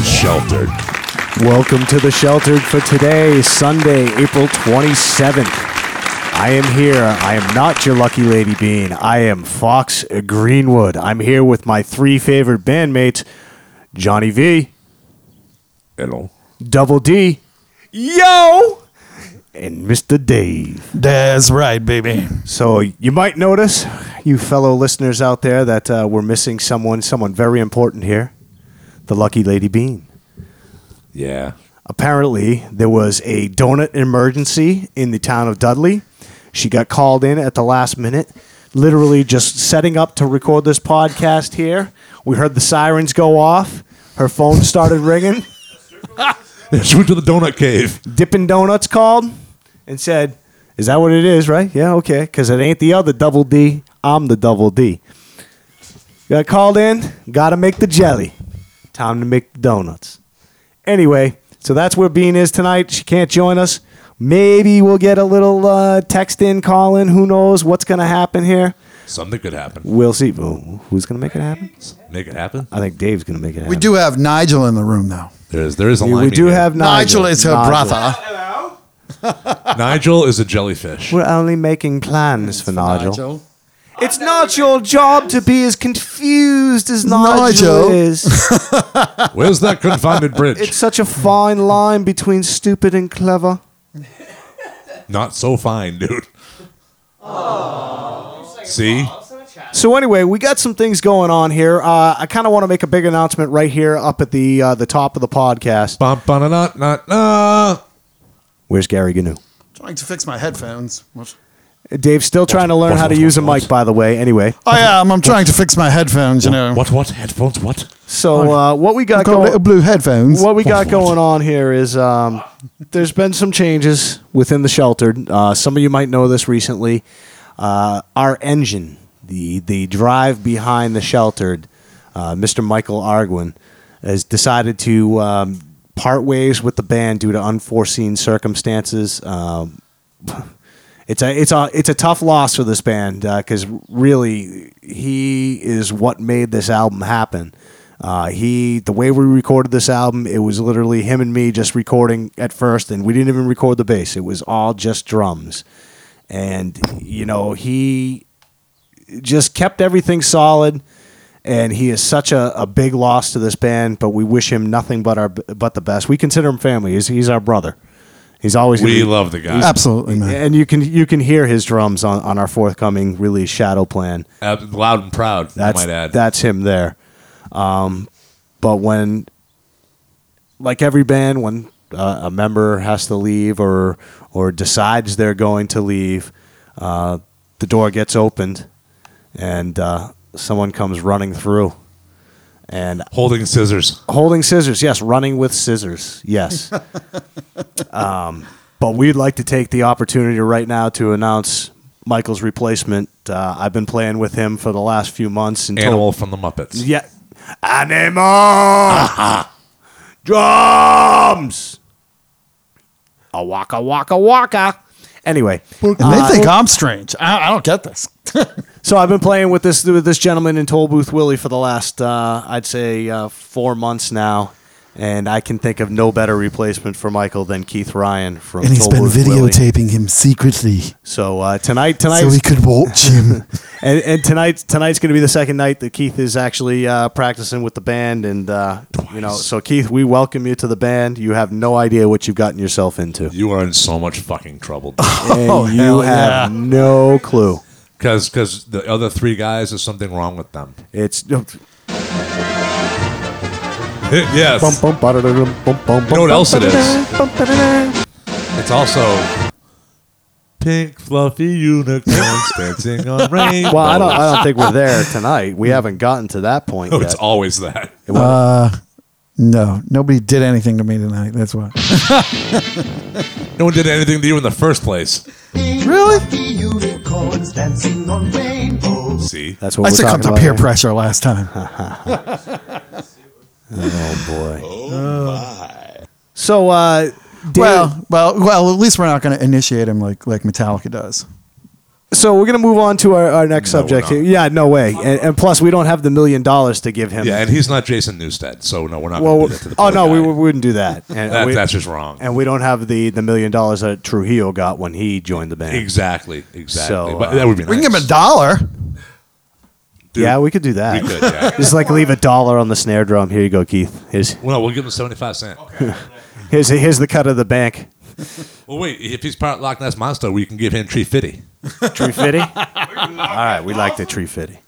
the sheltered. Welcome to the Sheltered for today, Sunday, April 27th. I am here. I am not your lucky lady bean. I am Fox Greenwood. I'm here with my three favorite bandmates Johnny V, Hello. Double D, Yo, and Mr. Dave. That's right, baby. So you might notice, you fellow listeners out there, that uh, we're missing someone, someone very important here the lucky lady bean. Yeah. apparently there was a donut emergency in the town of Dudley. She got called in at the last minute, literally just setting up to record this podcast here. We heard the sirens go off. Her phone started ringing. She went to the donut cave. Dippin' Donuts called and said, Is that what it is, right? Yeah, okay. Because it ain't the other double D. I'm the double D. Got called in, gotta make the jelly. Time to make the donuts. Anyway, so that's where Bean is tonight. She can't join us. Maybe we'll get a little uh, text in, call in. Who knows what's going to happen here? Something could happen. We'll see. Who- Who's going to make it happen? Make it happen. I think Dave's going to make it happen. We do have Nigel in the room, though. There is there is a We, line. we do have Nigel. Nigel, is her Nigel. brother. Nigel is a jellyfish. We're only making plans for Nigel. It's not your job to be as confused as Nigel, Nigel. is. Where's that confounded bridge? It's such a fine line between stupid and clever. Not so fine, dude. See? So anyway, we got some things going on here. Uh, I kind of want to make a big announcement right here up at the uh, the top of the podcast. Bum, ba, na, na, na, na. Where's Gary Gnu? Trying to fix my headphones. What? Dave's still trying to learn what, how to what, use a what? mic, by the way. Anyway, Oh yeah, I'm, I'm trying to fix my headphones. You know, What? What? Headphones? What? so uh, what we got I've got going? little blue headphones. what we got What? going on here is um, there's been some changes within the sheltered. Uh, some of you might know this recently. Uh, our engine, the the drive behind the sheltered, uh, Mr. Michael Arguin, has decided to um, part ways with the band due to unforeseen circumstances. Um, it's a it's a it's a tough loss for this band because really he is what made this album happen. Uh, he the way we recorded this album, it was literally him and me just recording at first, and we didn't even record the bass. It was all just drums, and you know he just kept everything solid. And he is such a, a big loss to this band, but we wish him nothing but our but the best. We consider him family. He's, he's our brother. He's always gonna We be- love the guy. Absolutely, man. and you can you can hear his drums on, on our forthcoming release Shadow Plan. Ab- loud and proud, That's I might add. that's him there. Um, but when like every band, when uh, a member has to leave or or decides they're going to leave, uh, the door gets opened and uh, someone comes running through and Holding scissors. Holding scissors, yes. Running with scissors, yes. um, but we'd like to take the opportunity right now to announce Michael's replacement. Uh, I've been playing with him for the last few months. Until, Animal from the Muppets. Yeah. Animal! Drums! A waka waka waka. Anyway, and they think I'm strange. I, I don't get this. So I've been playing with this with this gentleman in Toll Booth Willie for the last uh, I'd say uh, four months now, and I can think of no better replacement for Michael than Keith Ryan from. and he's Toll been Booth Willie. videotaping him secretly So uh, tonight, tonight, so he could watch him. and, and tonight, tonight's going to be the second night that Keith is actually uh, practicing with the band, and uh, you know, so Keith, we welcome you to the band. You have no idea what you've gotten yourself into, You are in so much fucking trouble. and you hell have yeah. no clue. Because Because the other three guys, there's something wrong with them. It's yes. Bum, bum, You know what else it is? bum. It's also pink fluffy unicorns dancing on rainbows. Well, I don't. I don't think we're there tonight. We haven't gotten to that point Oh, yet. it's always that. Uh, no, nobody did anything to me tonight. That's why. No one did anything to you in the first place. Really? unicorns dancing on rainbows. See? That's what I we're succumbed to peer here. pressure last time. Oh boy. So, uh, Dave, Well, well, well. At least we're not going to initiate him like like Metallica does. So we're gonna move on to our, our next No, we're subject not. here. Yeah, no way. And, and plus, we don't have the million dollars to give him. Yeah, and he's not Jason Newsted, so no, we're not. well, going to do that to the oh poor no, we, guy. we wouldn't do that. And That- we, that's just wrong. and we don't have the the million dollars that Trujillo got when he joined the band. Exactly, exactly. So, but uh, that would be We can give him a dollar. Dude, yeah, we could do that. we could. Yeah. Just like leave a dollar on the snare drum. Here you go, Keith. Here's well, no, we'll give him seventy-five cent. here's here's the cut of the bank. Well, wait. If he's part Loch Ness monster, we can give him tree fifty. Tree fitty. All right, we like the tree fitty.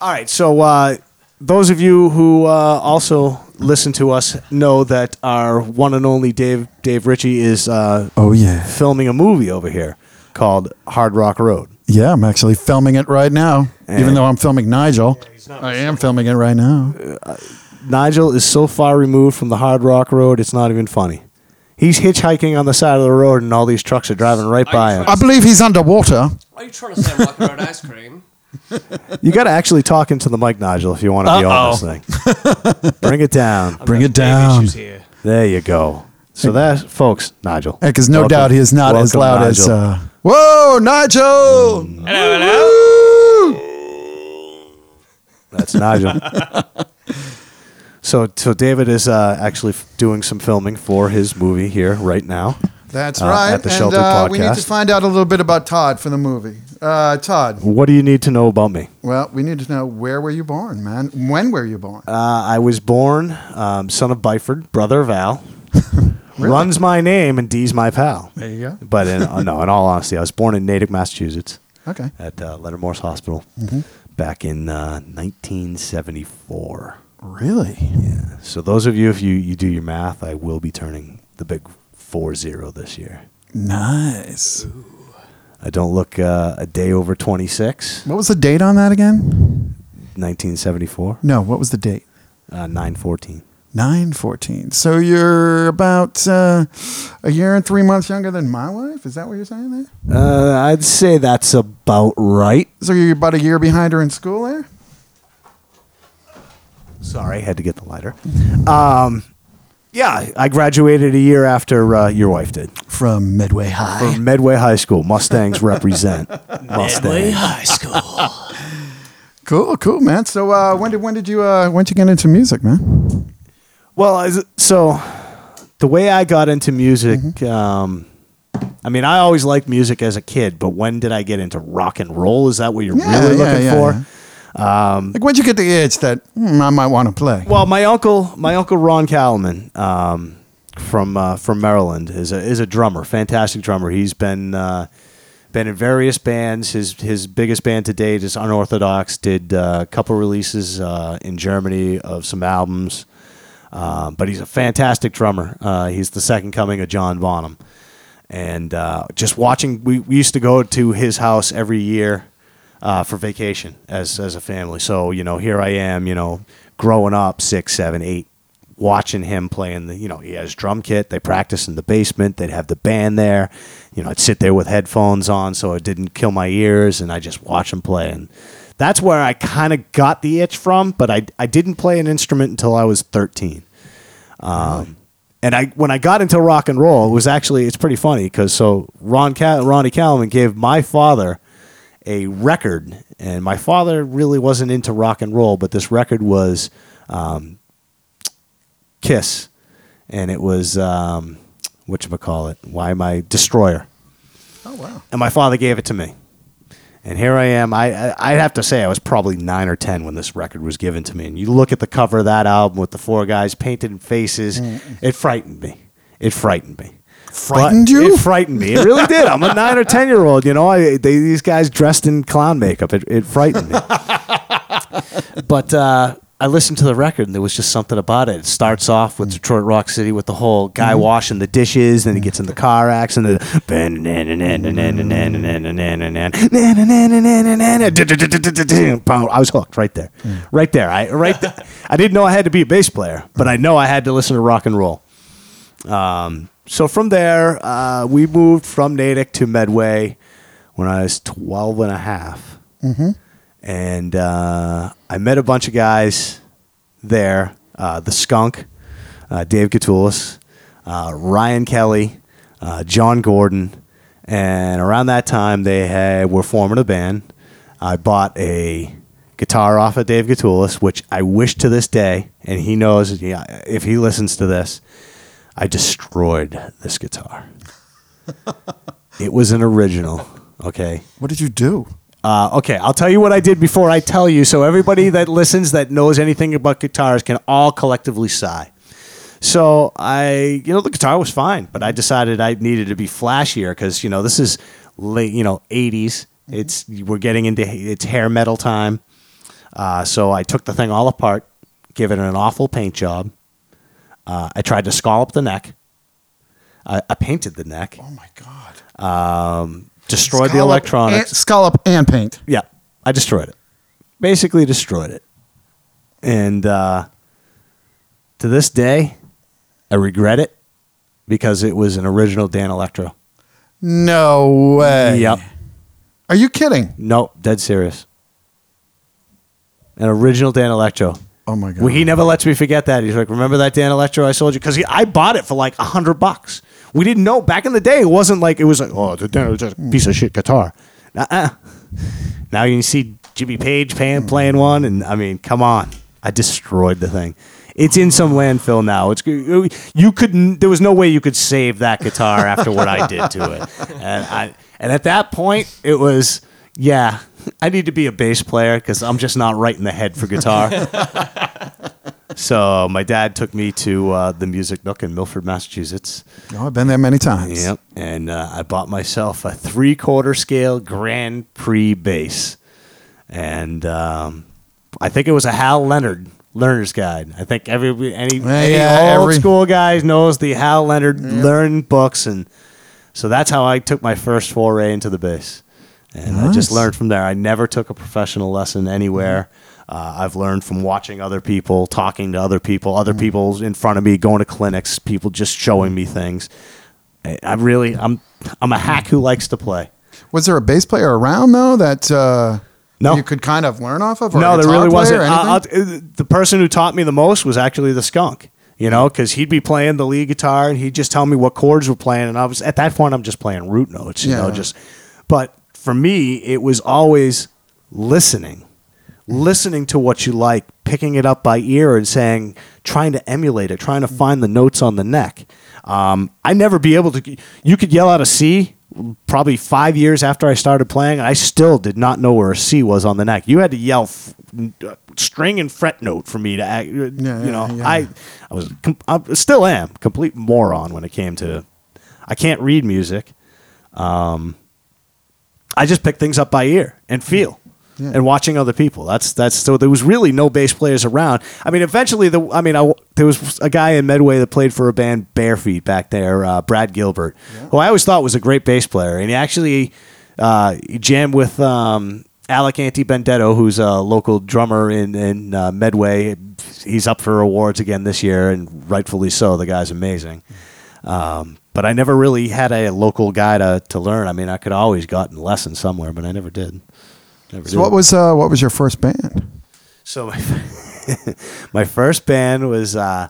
All right, so uh, those of you who uh, also listen to us know that our one and only Dave Dave Ritchie is uh, Oh yeah, filming a movie over here called Hard Rock Road. Yeah. I'm actually filming it right now. Even though I'm filming Nigel, I am filming it right now. Nigel is so far removed from the Hard Rock Road, it's not even funny. He's hitchhiking on the side of the road, and all these trucks are driving right by him. I believe he's underwater. Are you trying to say I'm walking around ice cream? You got to actually talk into the mic, Nigel, if you want to be on this thing. Bring it down. Bring it down. issues here. There you go. So that, folks, Nigel. Because no Welcome- doubt he is not as welcome, loud as. Nigel. Uh, Whoa, Nigel! Hello, hello. That's Nigel. so, so David is uh, actually f- doing some filming for his movie here right now. That's Uh, right. at the and Sheltered uh, we need to find out a little bit about Todd for the movie. Uh, Todd, What do you need to know about me? well, we need to know where were you born, man? When were you born? Uh, I was born um, son of Byford, brother of Al. Runs my name and D's my pal. there you go. But in, uh, no, in all honesty, I was born in Natick, Massachusetts, Okay. at uh, Leonard Morse Hospital, back in uh, 1974. Really? Yeah. So those of you, if you, you do your math, I will be turning the big four zero this year. Nice. I don't look uh, a day over 26. What was the date on that again? 1974, No, what was the date? uh, 914. 914. So you're about uh, a year and three months younger than my wife? Is that what you're saying there? Uh, I'd say that's about right. So you're about a year behind her in school there? Sorry, had to get the lighter. Um, yeah, I graduated a year after uh, your wife did From Medway High. from Medway High School. Mustangs represent. Mustang. High School. Cool, cool, man. So uh, when did when did you uh, when did you get into music, man? Well, so the way I got into music, um, I mean, I always liked music as a kid, but when did I get into rock and roll? Is that what you're Yeah, really yeah, looking yeah, for? yeah. like when'd you get the itch that hmm, I might want to play? Well, my uncle, my uncle Ron Callman, um, from uh, from Maryland, is a is a drummer, fantastic drummer. He's been uh, been in various bands. His his biggest band to date is Unorthodox. Did uh, a couple releases uh, in Germany of some albums, um, but he's a fantastic drummer. Uh, he's the second coming of John Bonham, and uh, just watching. We, we used to go to his house every year uh, for vacation as as a family. So you know, here I am, you know, growing up six, seven, eight, watching him playing the. You know, he has drum kit. They practice in the basement. They'd have the band there. You know, I'd sit there with headphones on so it didn't kill my ears, and I just watch him play. And that's where I kind of got the itch from. But I I didn't play an instrument until I was thirteen. Um, and I when I got into rock and roll, it was actually it's pretty funny because so Ron Cal- Ronnie Callman gave my father a record, and my father really wasn't into rock and roll, but this record was um, Kiss, and it was um, what you call it? Why my Destroyer? oh wow. and my father gave it to me. And here I am. I, I I'd have to say I was probably nine or ten when this record was given to me. And you look at the cover of that album with the four guys painted in faces. It frightened me. It frightened me. Frightened But you? It frightened me. It really did. I'm a nine or ten year old. You know, I, they, these guys dressed in clown makeup. It, it frightened me. but uh, I listened to the record, and there was just something about it. It starts off with Detroit Rock City with the whole guy washing the dishes, then he gets in the car accident. I was hooked right there, right there. I right. There. I didn't know I had to be a bass player, but I know I had to listen to rock and roll. Um, so from there, uh, we moved from Natick to Medway when I was 12 and a half. And uh, I met a bunch of guys there. Uh, the Skunk, uh, Dave Catoulis, uh, Ryan Kelly, uh, John Gordon, and around that time they had were forming a band. I bought a guitar off of Dave Gatoulis, which I wish to this day, and he knows yeah, if he listens to this, I destroyed this guitar. it was an original. Okay. What did you do? Uh, okay, I'll tell you what I did before I tell you, so everybody that listens that knows anything about guitars can all collectively sigh. So I, you know, the guitar was fine, but I decided I needed to be flashier because you know this is late, you know, 80s. It's we're getting into it's hair metal time. Uh, so I took the thing all apart, gave it an awful paint job. Uh, I tried to scallop the neck. I, I painted the neck. Oh my god! Um, destroyed the electronics. and- scallop and paint. Yeah, I destroyed it. Basically destroyed it. And uh, to this day, I regret it because it was an original Danelectro. No way. Yep. Are you kidding? Nope, dead serious. An original Danelectro. Oh my god. Well, he never lets me forget that. He's like, "Remember that Danelectro I sold you?" Because I bought it for like a hundred bucks. We didn't know back in the day. It wasn't like it was like, "Oh, just a piece of shit guitar." Uh-uh. Now you can see Jimmy Page playing, mm. playing one, and I mean, come on, I destroyed the thing. It's in some landfill now. It's uh, you couldn't. There was no way you could save that guitar after what I did to it. And I and at that point, it was yeah. I need to be a bass player because I'm just not right in the head for guitar. So my dad took me to uh, the Music Nook in Milford, Massachusetts. Oh, I've been there many times. Yep, and uh, I bought myself a three-quarter scale Grand Prix bass, and um, I think it was a Hal Leonard learner's guide. I think every any, any yeah, old every- school guys knows the Hal Leonard learn books, and so that's how I took my first foray into the bass. And I just learned from there. I never took a professional lesson anywhere. Uh, I've learned from watching other people, talking to other people, other people in front of me, going to clinics, people just showing me things. I, I really, I'm, I'm a hack who likes to play. Was there a bass player around though that uh, No. you could kind of learn off of? Or no, there really wasn't. Uh, uh, the person who taught me the most was actually the skunk. You know, because he'd be playing the lead guitar and he'd just tell me what chords were playing, and I was at that point I'm just playing root notes. You know, Yeah. just. But for me, it was always listening, listening to what you like, picking it up by ear, and saying, trying to emulate it, trying to find the notes on the neck. Um, I never be able to. You could yell out a C. Probably five years after I started playing, I still did not know where a C was on the neck. You had to yell f- uh, string and fret note for me to act. you yeah, know, yeah. I, I was, com- I still am complete moron when it came to. I can't read music. Um, I just pick things up by ear and feel. Yeah. And watching other people. That's that's so there was really no bass players around. I mean, eventually the I mean, I, there was a guy in Medway that played for a band Bare Feet back there, uh, Brad Gilbert, who I always thought was a great bass player, and he actually uh, he jammed with um, Alec Anti Bendetto, who's a local drummer in in uh, Medway. He's up for awards again this year, and rightfully so. The guy's amazing. Um, but I never really had a local guy to, to learn. I mean, I could always gotten lessons somewhere, but I never did. Never so what was uh, what was your first band? so my my first band was uh,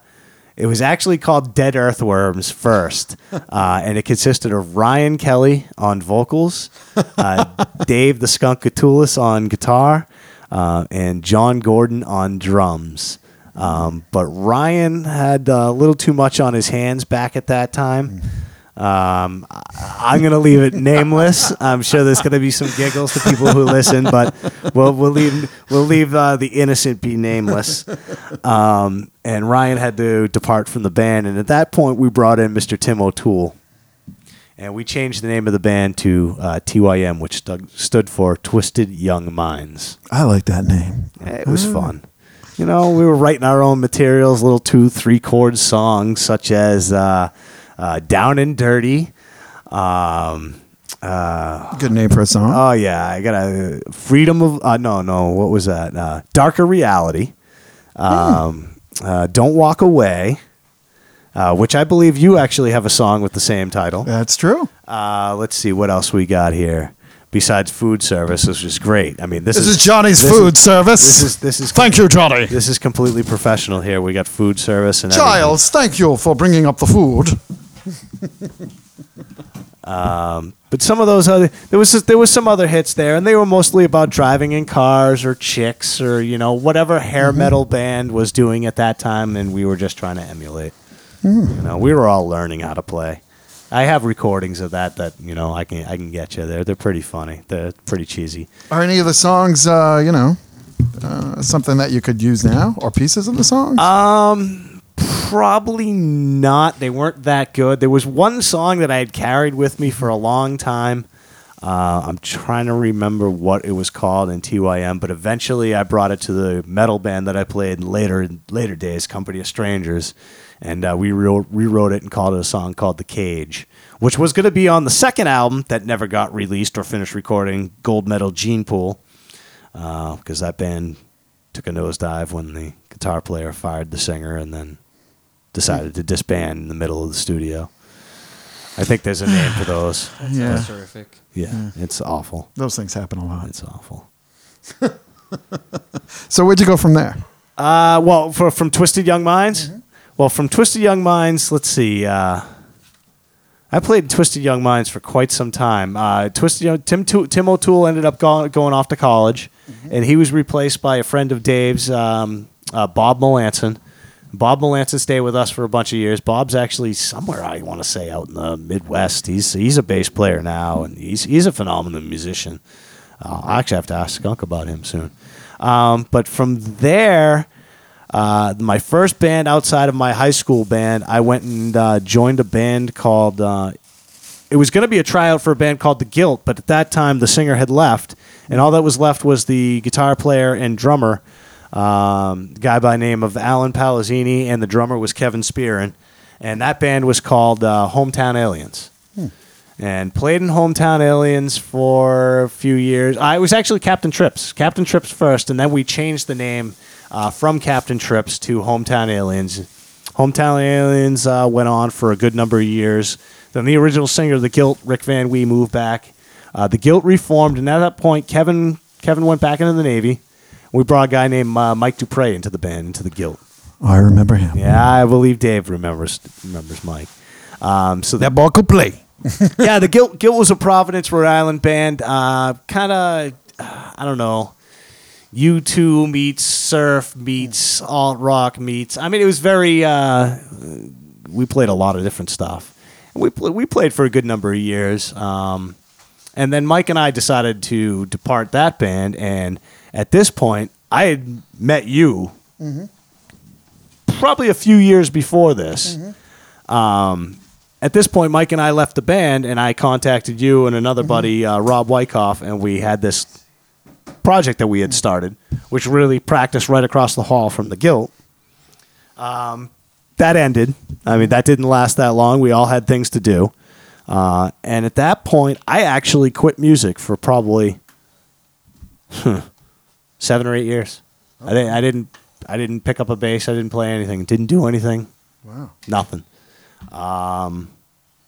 it was actually called Dead Earthworms first, uh, and it consisted of Ryan Kelly on vocals, uh, Dave the Skunk Gatoulis on guitar, uh, and John Gordon on drums. Um, but Ryan had uh, a little too much on his hands back at that time. Um, I'm gonna leave it nameless. I'm sure there's gonna be some giggles to people who listen, but we'll we'll leave we'll leave uh, the innocent be nameless. Um, and Ryan had to depart from the band, and at that point, we brought in Mr. Tim O'Toole, and we changed the name of the band to uh, TYM, which stu- stood for Twisted Young Minds. I like that name. It was fun. You know, we were writing our own materials, little two, three chord songs such as uh, uh, "Down and Dirty." Um, Good name for a song. oh yeah, I got a freedom of uh, no, no. What was that? Uh, Darker reality. Um, uh, Don't walk away. Uh, which I believe you actually have a song with the same title. That's true. Uh, let's see what else we got here. Besides food service, which is great. I mean, this, This is Johnny's this food is- service. This is this is Thank you, Johnny. This is completely professional here. We got food service and everything. Thank you for bringing up the food. Um, but some of those other there was there was some other hits there, and they were mostly about driving in cars or chicks or you know whatever hair metal band was doing at that time, and we were just trying to emulate. You know, we were all learning how to play. I have recordings of that that you know I can I can get you. They're they're pretty funny. They're pretty cheesy. Are any of the songs, uh, you know, uh, something that you could use now, or pieces of the songs? Um, probably not. They weren't that good. There was one song that I had carried with me for a long time. Uh, I'm trying to remember what it was called in TYM, but eventually I brought it to the metal band that I played in later later days, Company of Strangers, and uh, we re- rewrote it and called it a song called "The Cage," which was going to be on the second album that never got released or finished recording, Gold Medal Gene Pool, because that band took a nosedive when the guitar player fired the singer and then decided to disband in the middle of the studio. I think there's a name for those. yeah, That's terrific. Yeah, it's awful. those things happen a lot. It's awful. So where'd you go from there? Uh, well, for, from Twisted Young Minds. Well, from Twisted Young Minds, let's see. Uh, I played Twisted Young Minds for quite some time. Uh, Twisted Young Tim Tim O'Toole ended up go- going off to college, and he was replaced by a friend of Dave's, um, uh, Bob Melanson. Bob Melanson stayed with us for a bunch of years. Bob's actually somewhere I want to say out in the Midwest. He's he's a bass player now, and he's he's a phenomenal musician. Uh, I actually have to ask Skunk about him soon. Um, but from there, uh, my first band outside of my high school band, I went and uh, joined a band called. Uh, it was going to be a tryout for a band called The Guilt, but at that time the singer had left, and all that was left was the guitar player and drummer, um, guy by the name of Alan Palazzini, and the drummer was Kevin Spearin, and that band was called uh, Hometown Aliens and played in Hometown Aliens for a few years. I was actually Captain Trips, Captain Trips first, and then we changed the name uh, from Captain Trips to Hometown Aliens. Hometown Aliens uh, went on for a good number of years. Then the original singer of the Guilt, Rick Van Wee, moved back. Uh, the Guilt reformed, and at that point, Kevin Kevin went back into the Navy. We brought a guy named uh, Mike Dupre into the band, into the Guilt. I remember him. Yeah, I believe Dave remembers remembers Mike. Um, so That ball could play. yeah, the Guilt Guilt was a Providence, Rhode Island band. Uh, kind of, I don't know. U two meets surf meets alt rock meets. I mean, it was very. Uh, we played a lot of different stuff. And we pl- we played for a good number of years. Um, and then Mike and I decided to depart that band. And at this point, I had met you probably a few years before this. Um, at this point, Mike and I left the band, and I contacted you and another buddy, uh, Rob Wyckoff, and we had this project that we had started, which really practiced right across the hall from the Guilt. Um, that ended. I mean, that didn't last that long. We all had things to do. Uh, and at that point, I actually quit music for probably seven or eight years. I, didn't, I didn't. I didn't pick up a bass. I didn't play anything. Didn't do anything. Wow. Nothing.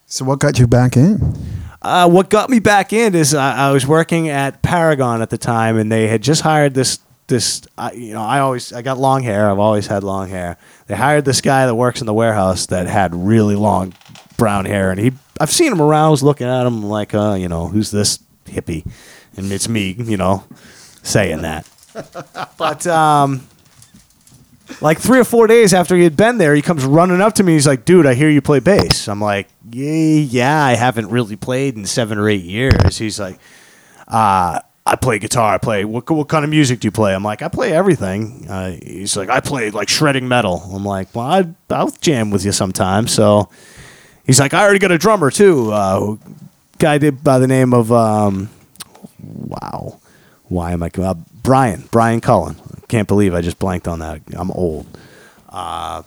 So what got you back in? Uh, what got me back in is I, I was working at Paragon at the time, and they had just hired this this. I you know, I always I got long hair. I've always had long hair. They hired this guy that works in the warehouse that had really long brown hair, and he I've seen him around. I was looking at him like, uh, you know, who's this hippie? And it's me, you know, saying that. But um, like three or four days after he had been there, he comes running up to me. He's like, "Dude, I hear you play bass." I'm like, "Yeah, yeah, I haven't really played in seven or eight years." He's like, uh, "I play guitar. I play what? What kind of music do you play?" I'm like, "I play everything." Uh, he's like, "I play like shredding metal." I'm like, "Well, I, I'll jam with you sometime." So he's like, "I already got a drummer too." Uh, guy did by the name of um, wow, why am I uh, Brian Brian Cullen? Can't believe I just blanked on that. I'm old. Uh,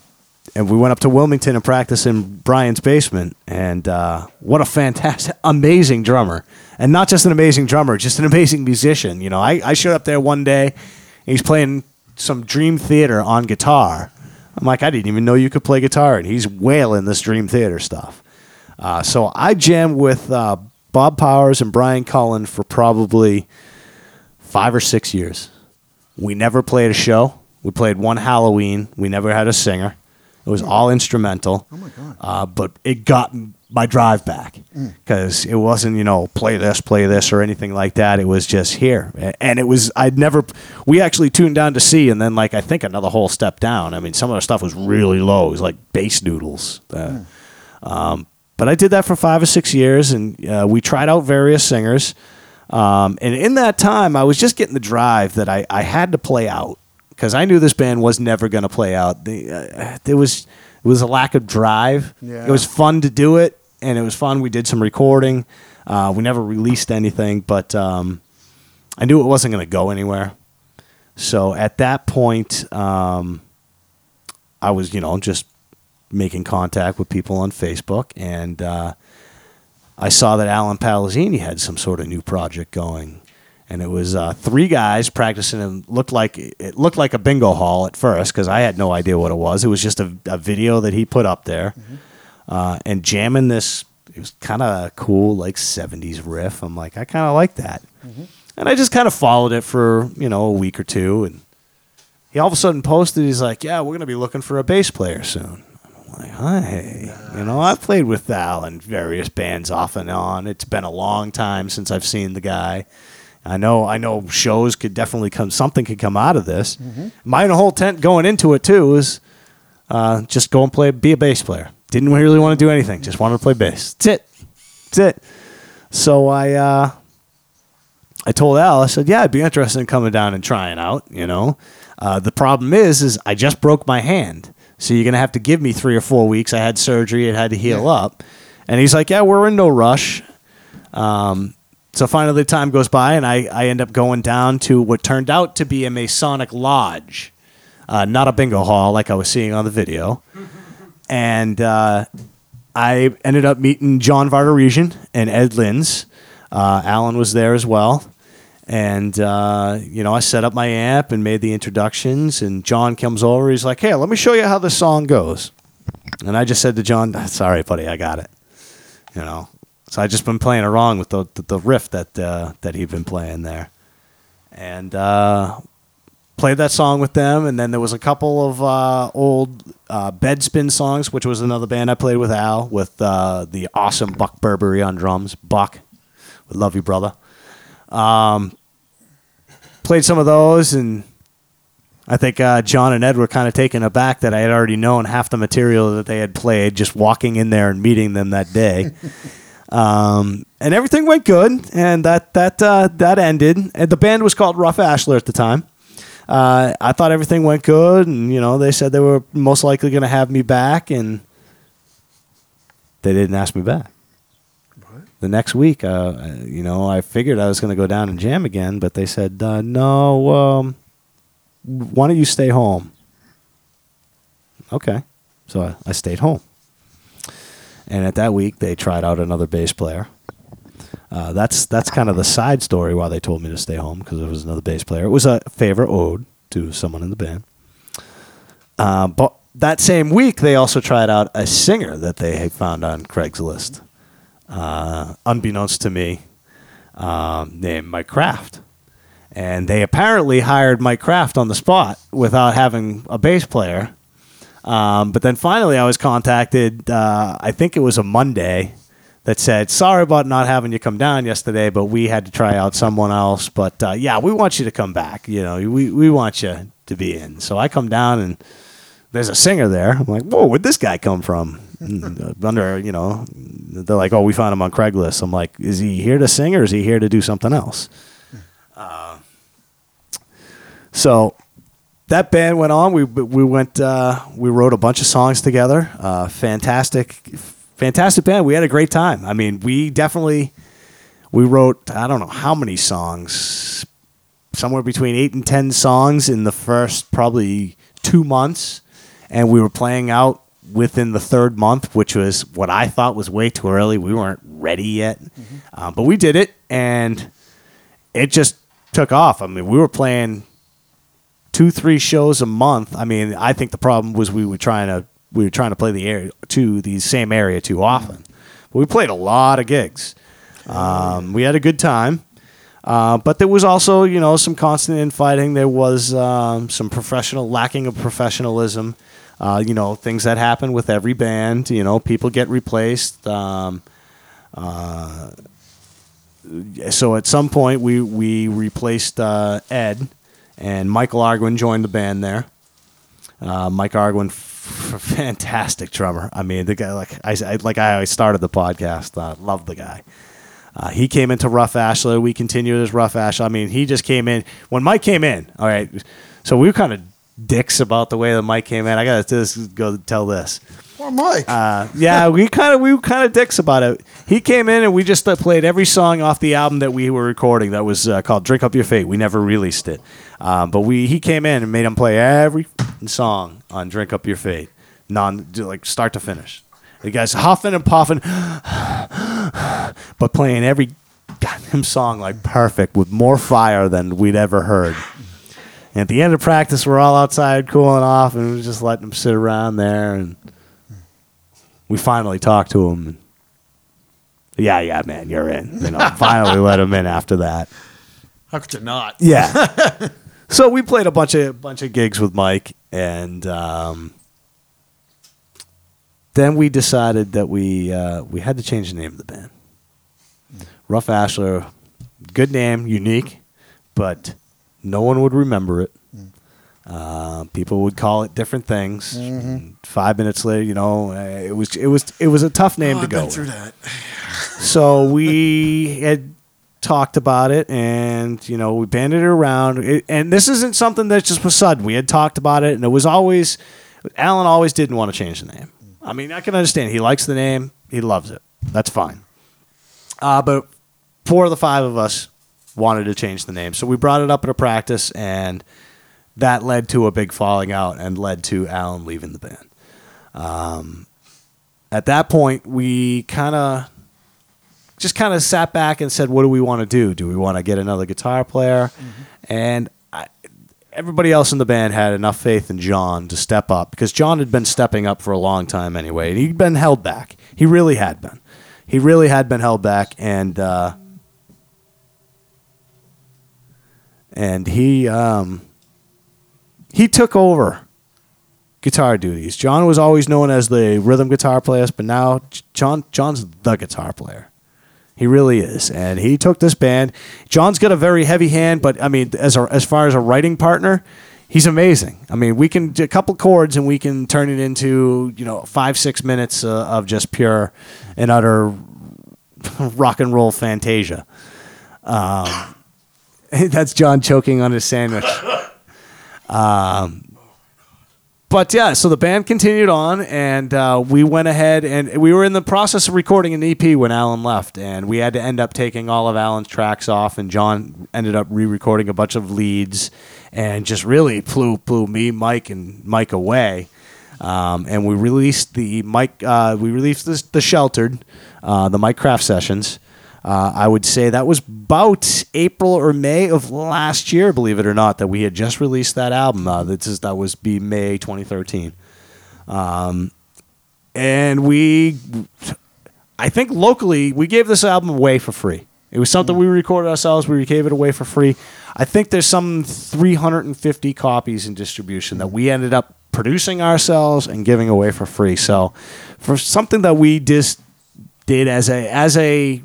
and we went up to Wilmington and practiced in Brian's basement. And uh, what a fantastic, amazing drummer! And not just an amazing drummer, just an amazing musician. You know, I, I showed up there one day, and he's playing some Dream Theater on guitar. I'm like, I didn't even know you could play guitar, and he's wailing this Dream Theater stuff. Uh, so I jammed with uh, Bob Powers and Brian Cullen for probably five or six years. We never played a show. We played one Halloween. We never had a singer. It was all instrumental. Oh my God. Uh, but it got my drive back because it wasn't you know play this, play this, or anything like that. It was just here, and it was I'd never. We actually tuned down to C, and then like I think another whole step down. I mean, some of the stuff was really low. It was like bass noodles. Uh, um, but I did that for five or six years, and uh, we tried out various singers. Um, and in that time, I was just getting the drive that I, I had to play out because I knew this band was never going to play out. The, uh, there was it was a lack of drive. Yeah. It was fun to do it, and it was fun. We did some recording. Uh, we never released anything, but um, I knew it wasn't going to go anywhere. So at that point, um, I was you know just making contact with people on Facebook, and uh, I saw that Alan Palazzini had some sort of new project going, and it was uh, three guys practicing. And looked like it looked like a bingo hall at first because I had no idea what it was. It was just a, a video that he put up there, uh, and jamming this. It was kind of cool, like '70s riff. I'm like, I kind of like that, and I just kind of followed it for you know a week or two, and he all of a sudden posted. He's like, "Yeah, we're gonna be looking for a bass player soon." Like, "Hi, you know, I've played with Val in various bands off and on. It's been a long time since I've seen the guy. I know, I know, shows could definitely come. Something could come out of this. My whole tent going into it too was uh, just go and play, be a bass player. Didn't really want to do anything. Just wanted to play bass. That's it. That's it. So I, uh, I told Al, I said, yeah, I'd be interested in coming down and trying out. You know, uh, the problem is, is I just broke my hand, so you're gonna have to give me three or four weeks. I had surgery; it had to heal up. And he's like, yeah, we're in no rush. Um, so finally, the time goes by, and I, I end up going down to what turned out to be a Masonic lodge, uh, not a bingo hall like I was seeing on the video. And uh, I ended up meeting John Vardaresian and Ed Lins. Uh, Alan was there as well. And, uh, you know, I set up my amp and made the introductions. And John comes over. He's like, hey, let me show you how this song goes. And I just said to John, sorry, buddy, I got it. You know, so I just been playing along with the, the, the riff that, uh, that he'd been playing there. And uh, played that song with them. And then there was a couple of uh, old uh, Bedspin songs, which was another band I played with Al, with uh, the awesome Buck Burberry on drums. Buck, we love you, brother. Um, played some of those, and I think uh, John and Ed were kind of taken aback that I had already known half the material that they had played just walking in there and meeting them that day. um, and everything went good, and that that uh, that ended. And the band was called Rough Ashler at the time. Uh, I thought everything went good, and you know they said they were most likely going to have me back, and they didn't ask me back. The next week, uh, you know, I figured I was going to go down and jam again, but they said uh, no. Um, why don't you stay home? Okay, so I, I stayed home, and at that week they tried out another bass player. Uh, that's that's kind of the side story why they told me to stay home because there was another bass player. It was a favorite ode to someone in the band. Uh, but that same week, they also tried out a singer that they had found on Craigslist, uh, unbeknownst to me, um, named Mike Kraft. And they apparently hired Mike Kraft on the spot without having a bass player. Um, but then finally, I was contacted. Uh, I think it was a Monday that said, "Sorry about not having you come down yesterday, but we had to try out someone else. But uh, yeah, we want you to come back. You know, we we want you to be in." So I come down and there's a singer there. I'm like, "Whoa, where'd this guy come from?" Uh, Under you know, they're like, "Oh, we found him on Craigslist." I'm like, "Is he here to sing or is he here to do something else?" Uh, so that band went on. We we went. Uh, we wrote a bunch of songs together. Uh, fantastic, fantastic band. We had a great time. I mean, we definitely we wrote. I don't know how many songs. Somewhere between eight and ten songs in the first probably two months, and we were playing out within the third month, which was what I thought was way too early. We weren't ready yet, uh, but we did it, and it just took off. I mean, we were playing two three shows a month. I mean, I think the problem was we were trying to we were trying to play the area to the same area too often. But we played a lot of gigs. Um, we had a good time. Uh, but there was also, you know, some constant infighting. There was um, some professional lacking of professionalism. Uh, you know, things that happen with every band. You know, people get replaced. Um, uh, so at some point, we we replaced uh, Ed, and Michael Arguin joined the band there. Uh, Mike Arguin, f- fantastic drummer. I mean, the guy like I, I like I started the podcast. Uh, love the guy. Uh, he came into Rough Ashler. We continued as Rough Ashler. I mean, he just came in when Mike came in. All right, so we were kind of dicks about the way that Mike came in. I gotta just go tell this. Poor Mike. Uh, yeah, we kind of we kind of dicks about it. He came in and we just uh, played every song off the album that we were recording. That was uh, called "Drink Up Your Fate." We never released it, um, but we he came in and made him play every song on "Drink Up Your Fate," non like start to finish. The guy's huffing and puffing, but playing every goddamn song like perfect with more fire than we'd ever heard. And at the end of practice, we're all outside cooling off, and we were just letting him sit around there and we finally talked to him. And, yeah, yeah, man, you're in. You know, finally let him in after that. How could you not? Yeah. so we played a bunch of bunch of gigs with Mike, and um, then we decided that we uh, we had to change the name of the band. Rough Ashler, good name, unique, but no one would remember it. Uh, people would call it different things. And Five minutes later, you know, uh, it was it was it was a tough name Oh, to I've go. been with. through that. So we had talked about it, and you know, we banded it around. It, and this isn't something that just was sudden. We had talked about it, and it was always Alan always didn't want to change the name. I mean, I can understand. He likes the name. He loves it. That's fine. Uh, but four of the five of us wanted to change the name, so we brought it up at a practice, and that led to a big falling out, and led to Alan leaving the band. Um, at that point, we kind of just kind of sat back and said, "What do we want to do? Do we want to get another guitar player?" And I, everybody else in the band had enough faith in John to step up because John had been stepping up for a long time anyway, and he'd been held back. He really had been. He really had been held back, and uh, and he um, he took over guitar duties. John was always known as the rhythm guitar player, but now John John's the guitar player. He really is, and he took this band. John's got a very heavy hand, but I mean, as a, as far as a writing partner, he's amazing. I mean, we can do a couple chords and we can turn it into you know five six minutes uh, of just pure and utter rock and roll fantasia. Um, that's John choking on his sandwich. Um, but yeah, so the band continued on, and uh, we went ahead and we were in the process of recording an EP when Alan left, and we had to end up taking all of Alan's tracks off, and John ended up re-recording a bunch of leads, and just really blew blew me, Mike, and Mike away. Um, and we released the Mike. Uh, we released this, the sheltered, uh, the Mike Kraft sessions. Uh, I would say that was about April or May of last year, believe it or not, that we had just released that album. Uh, that was be May 2013, um, and we, I think locally we gave this album away for free. It was something we recorded ourselves. We gave it away for free. I think there's some 350 copies in distribution that we ended up producing ourselves and giving away for free. So, for something that we just did as a as a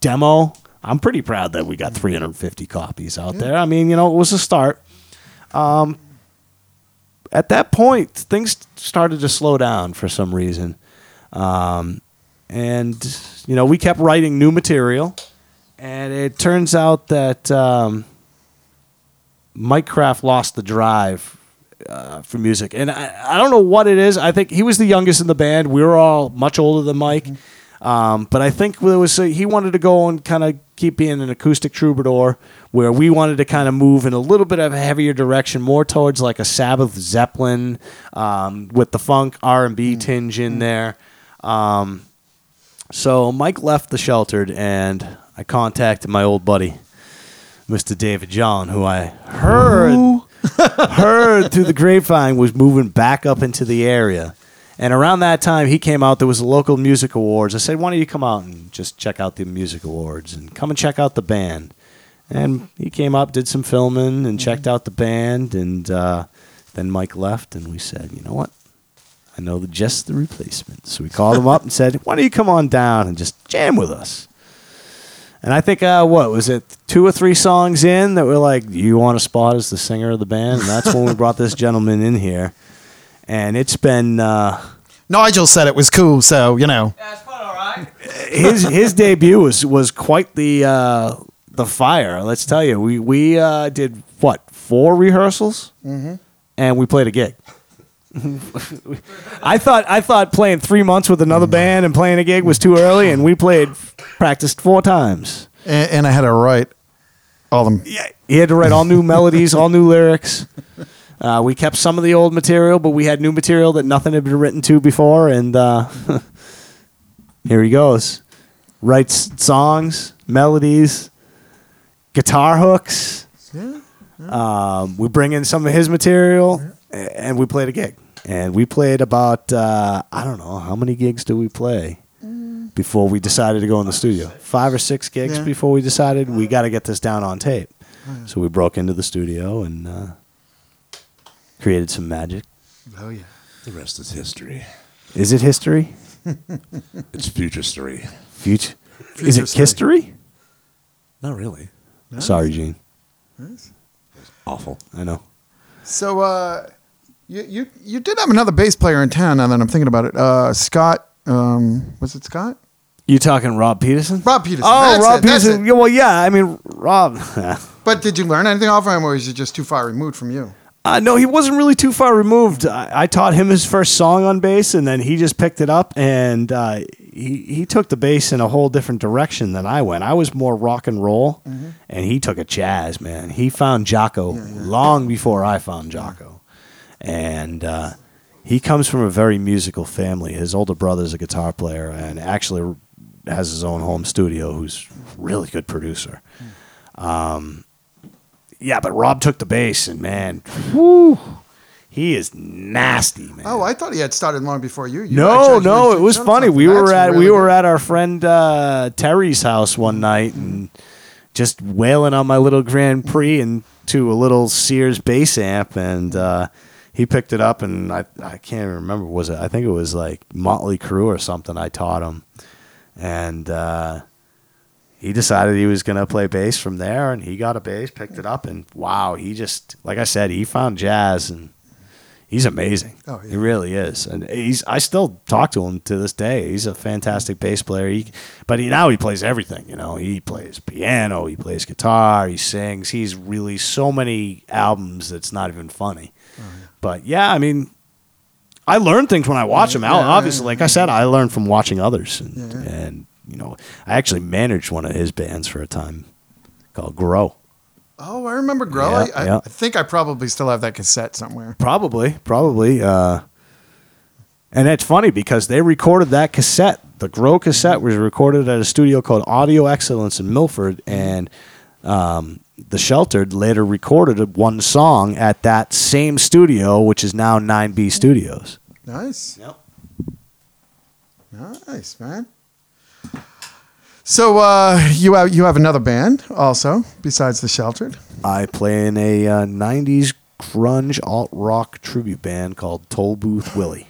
demo. I'm pretty proud that we got 350 copies out there. I mean, you know, it was a start. Um, at that point, things started to slow down for some reason. Um, and, you know, we kept writing new material. And it turns out that um, Mike Kraft lost the drive uh, for music. And I, I don't know what it is. I think he was the youngest in the band. We were all much older than Mike. Um, but I think there was a, he wanted to go and kind of keep being an acoustic troubadour, where we wanted to kind of move in a little bit of a heavier direction, more towards like a Sabbath Zeppelin um, with the funk R and B tinge in there. Um, so Mike left the sheltered, and I contacted my old buddy, Mr. David John, who I heard heard through the grapevine was moving back up into the area. And around that time, he came out. There was a local music awards. I said, "Why don't you come out and just check out the music awards and come and check out the band?" And he came up, did some filming, and checked out the band. And uh, then Mike left, and we said, "You know what? I know the, just the replacement." So we called him up and said, "Why don't you come on down and just jam with us?" And I think uh, what was it, two or three songs in that we were like, you want a spot as the singer of the band?" And that's when we brought this gentleman in here. And it's been uh, Nigel said it was cool, so you know. Yeah, it's quite all right. his his debut was was quite the uh, the fire. Let's tell you, we we uh, did what four rehearsals, and we played a gig. I thought I thought playing three months with another band and playing a gig was too early, and we played practiced four times. And, and I had to write all them. Yeah, he had to write all new melodies, all new lyrics. Uh, we kept some of the old material, but we had new material that nothing had been written to before, and uh, here he goes. Writes songs, melodies, guitar hooks. Yeah. Um, we bring in some of his material, a- and we played a gig. And we played about uh, I don't know how many gigs do we play before we decided to go in the studio. Five or six gigs Yeah. before we decided we got to get this down on tape. So we broke into the studio and uh, created some magic. Oh yeah. The rest is history. Is it history? It's future story. Future? Is it history? Not really. Sorry, Gene. Nice. Awful. I know. So uh, you you you did have another bass player in town. Now that I'm thinking about it, uh, Scott. Um, was it Scott? You talking Rob Peterson? Rob Peterson. Oh, That's Rob it, that's Peterson. it. Yeah, well, yeah. I mean, Rob. But did you learn anything off of him, or is he just too far removed from you? Uh, no, he wasn't really too far removed. I, I taught him his first song on bass, and then he just picked it up, and uh, he he took the bass in a whole different direction than I went. I was more rock and roll, and he took a jazz. Man, he found Jaco long before I found Jaco, and uh, he comes from a very musical family. His older brother's a guitar player, and actually has his own home studio. Who's a really good producer. Um, yeah, but Rob took the bass, and man, whew, he is nasty, man. Oh, I thought he had started long before you. You no, actually- no, you it was funny. something. We were at really we were good. at our friend uh, Terry's house one night, and just wailing on my little Grand Prix into a little Sears bass amp, and uh, he picked it up, and I I can't even remember was it I think it was like Motley Crue or something. I taught him, and. Uh, he decided he was going to play bass from there and he got a bass picked it up and wow he just like i said he found jazz and he's amazing. Oh, yeah. he really is and he's i still talk to him to this day. He's a fantastic bass player. He, but he, now he plays everything you know. He plays piano he plays guitar he sings. He's really so many albums that's not even funny. Oh, but yeah i mean I learn things when I watch them. yeah, Obviously, yeah, like I said, I learn from watching others, and, Yeah, yeah. and you know, I actually managed one of his bands for a time called Grow. Oh, I remember Grow. Yeah, I, yeah. I think I probably still have that cassette somewhere. Probably, probably. Uh, and it's funny because they recorded that cassette. The Grow cassette was recorded at a studio called Audio Excellence in Milford, and um, the Sheltered later recorded one song at that same studio, which is now 9B Studios. Nice. Yep. Nice, man. So uh, you have you have another band also besides the Sheltered. I play in a uh, 90s grunge alt rock tribute band called Toll Booth Willie.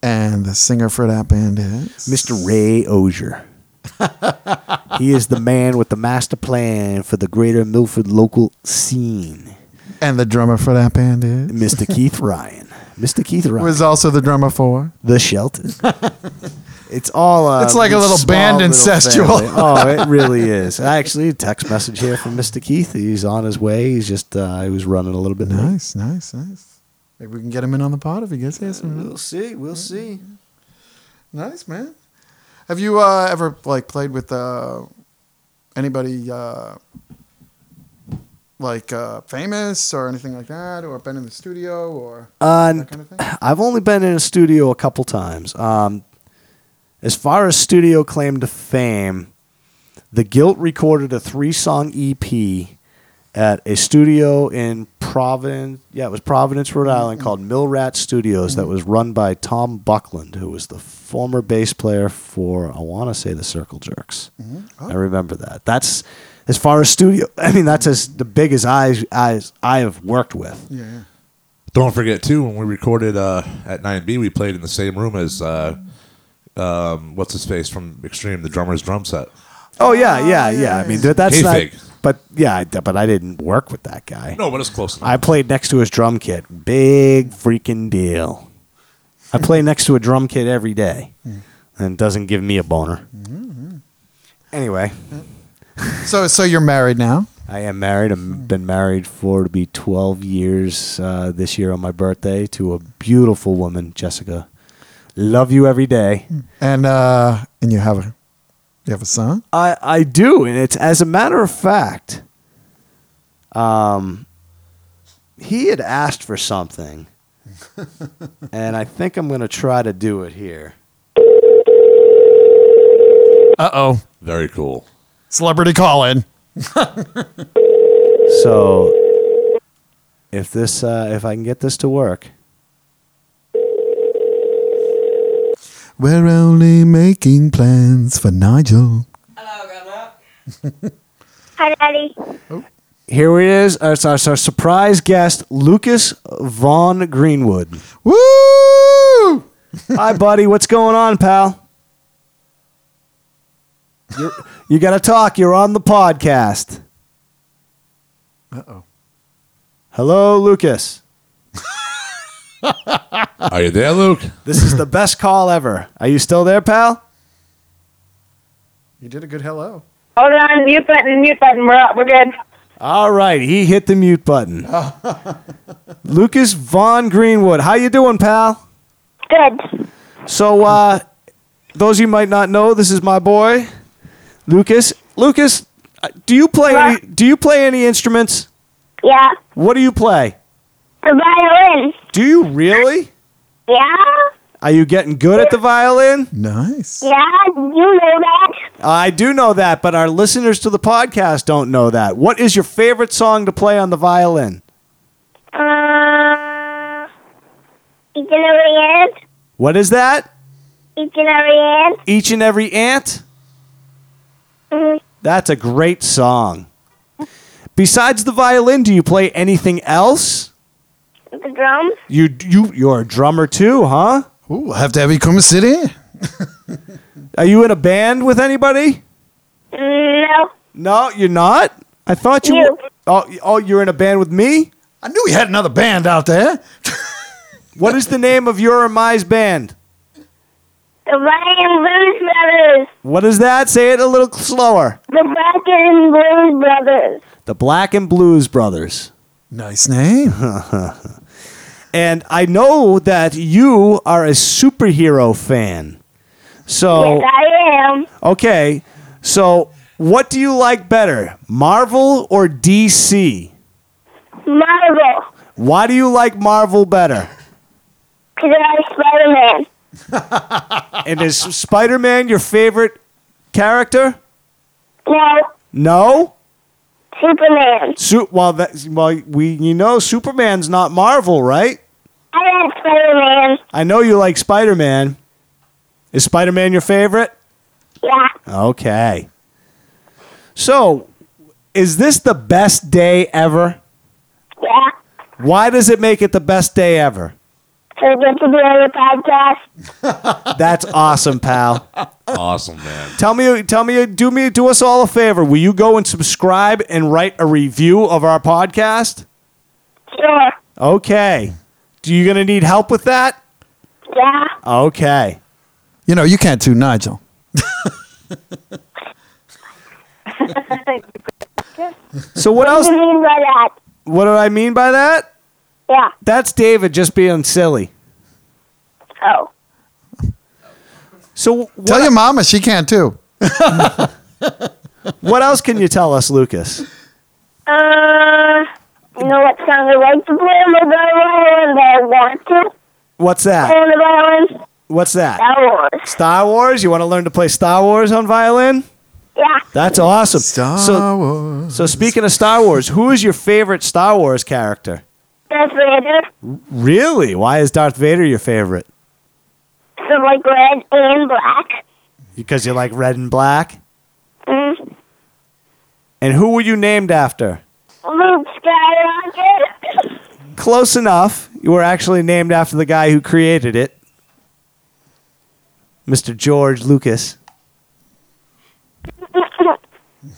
And the singer for that band is Mr. Ray Osier. he is the man with the master plan for the greater Milford local scene. And the drummer for that band is Mr. Keith Ryan. Mr. Keith Ryan. was also the drummer for. the Shelter. It's all. Uh, It's like a little band little incestual. family. Oh, it really is. Actually, a text message here from Mr. Keith. He's on his way. He's just uh, he was running a little bit late. Nice, nice, nice. Maybe we can get him in on the pod if he gets here soon. We'll see. We'll see. Nice, man. Have you uh, ever like played with uh, anybody uh, like uh, famous or anything like that, or been in the studio or Uh, that kind of thing? I've only been in a studio a couple times. Um, as far as studio claim to fame, The Guilt recorded a three song EP at a studio in Providence. Yeah, it was Providence, Rhode Island, called Mill Rat Studios that was run by Tom Buckland, who was the former bass player for, I want to say, the Circle Jerks. I remember that. That's as far as studio. I mean, that's as the biggest eyes I, as I have worked with. Yeah, yeah. Don't forget too when we recorded uh, at 9B, we played in the same room as uh, um, what's his face from Extreme, the drummer's drum set. Oh yeah, yeah, yeah. I mean, that- that's not. But yeah, I- but I didn't work with that guy. No, but it's close enough. I played next to his drum kit. Big freaking deal. I play next to a drum kit every day, and it doesn't give me a boner. Anyway, So, so you're married now? I am married. I've been married for to be 12 years uh, this year on my birthday to a beautiful woman, Jessica. Love you every day. And uh, and you have a you have a son? I, I do, and it's as a matter of fact. Um, he had asked for something, and I think I'm going to try to do it here. Uh oh. Very cool. Celebrity call in. So, if this, uh, if I can get this to work, We're only making plans for Nigel. Hello, Grandma. Hi, Daddy. here it is. Uh, It's our, it's our surprise guest, Lucas Vaughn Greenwood. Woo! Hi, buddy. What's going on, pal? You're, you got to talk. You're on the podcast. Uh oh. Hello, Lucas. Are you there, Luke? This is the best call ever. Are you still there, pal? You did a good hello. Hold on, mute button, mute button. We're up. We're good. All right, he hit the mute button. Lucas Vaughn Greenwood, how you doing, pal? Good. So, uh, those of you might not know, this is my boy, Lucas. Lucas, uh, do you play any? Do you play any instruments? Yeah. What do you play? The violin. Do you really? Yeah. Are you getting good at the violin? Nice. Yeah. You know that. I do know that, but our listeners to the podcast don't know that. What is your favorite song to play on the violin? Uh, each and every ant. What is that? Each and every ant. Each and every ant? Mhm. That's a great song. Besides the violin, do you play anything else? The drums. You you you're a drummer too, huh? Ooh, I'll have to have you come and sit in. Are you in a band with anybody? No. No, you're not. I thought you. You. Were, oh, oh, you're in a band with me. I knew we had another band out there. What is the name of your and my's band? The Black and Blues Brothers. What is that? Say it a little slower. The Black and Blues Brothers. The Black and Blues Brothers. Nice name. And I know that you are a superhero fan. So, Yes, I am. okay. So, what do you like better, Marvel or DC? Marvel. Why do you like Marvel better? Because I like Spider-Man. And is Spider Man your favorite character? No. No. Superman. Su- well, that, well, we you know Superman's not Marvel, right? I like Spider-Man. I know you like Spider Man. Is Spider Man your favorite? Yeah. Okay. So, is this the best day ever? Yeah. Why does it make it the best day ever? So I get to be on your podcast. That's awesome, pal. Awesome, man. Tell me, tell me, do me, do us all a favor. Will you go and subscribe and write a review of our podcast? Sure. Okay. Do you gonna need help with that? Yeah. Okay. You know, you can't do Nigel. So what What else? do you mean by that? What do I mean by that? Yeah. That's David just being silly. Oh. So Tell what, your mama she can't too. what else can you tell us, Lucas? Uh, you know what song I like to play on the violin that I want to What's play that? on the violin? What's that? Star Wars. Star Wars? You want to learn to play Star Wars on violin? Yeah. That's awesome. Star so, Wars. so speaking of Star Wars, who is your favorite Star Wars character? Darth Vader. Really? Why is Darth Vader your favorite? So like red and black. Because you like red and black? Mm. And who were you named after? Close enough. You were actually named after the guy who created it, Mr. George Lucas.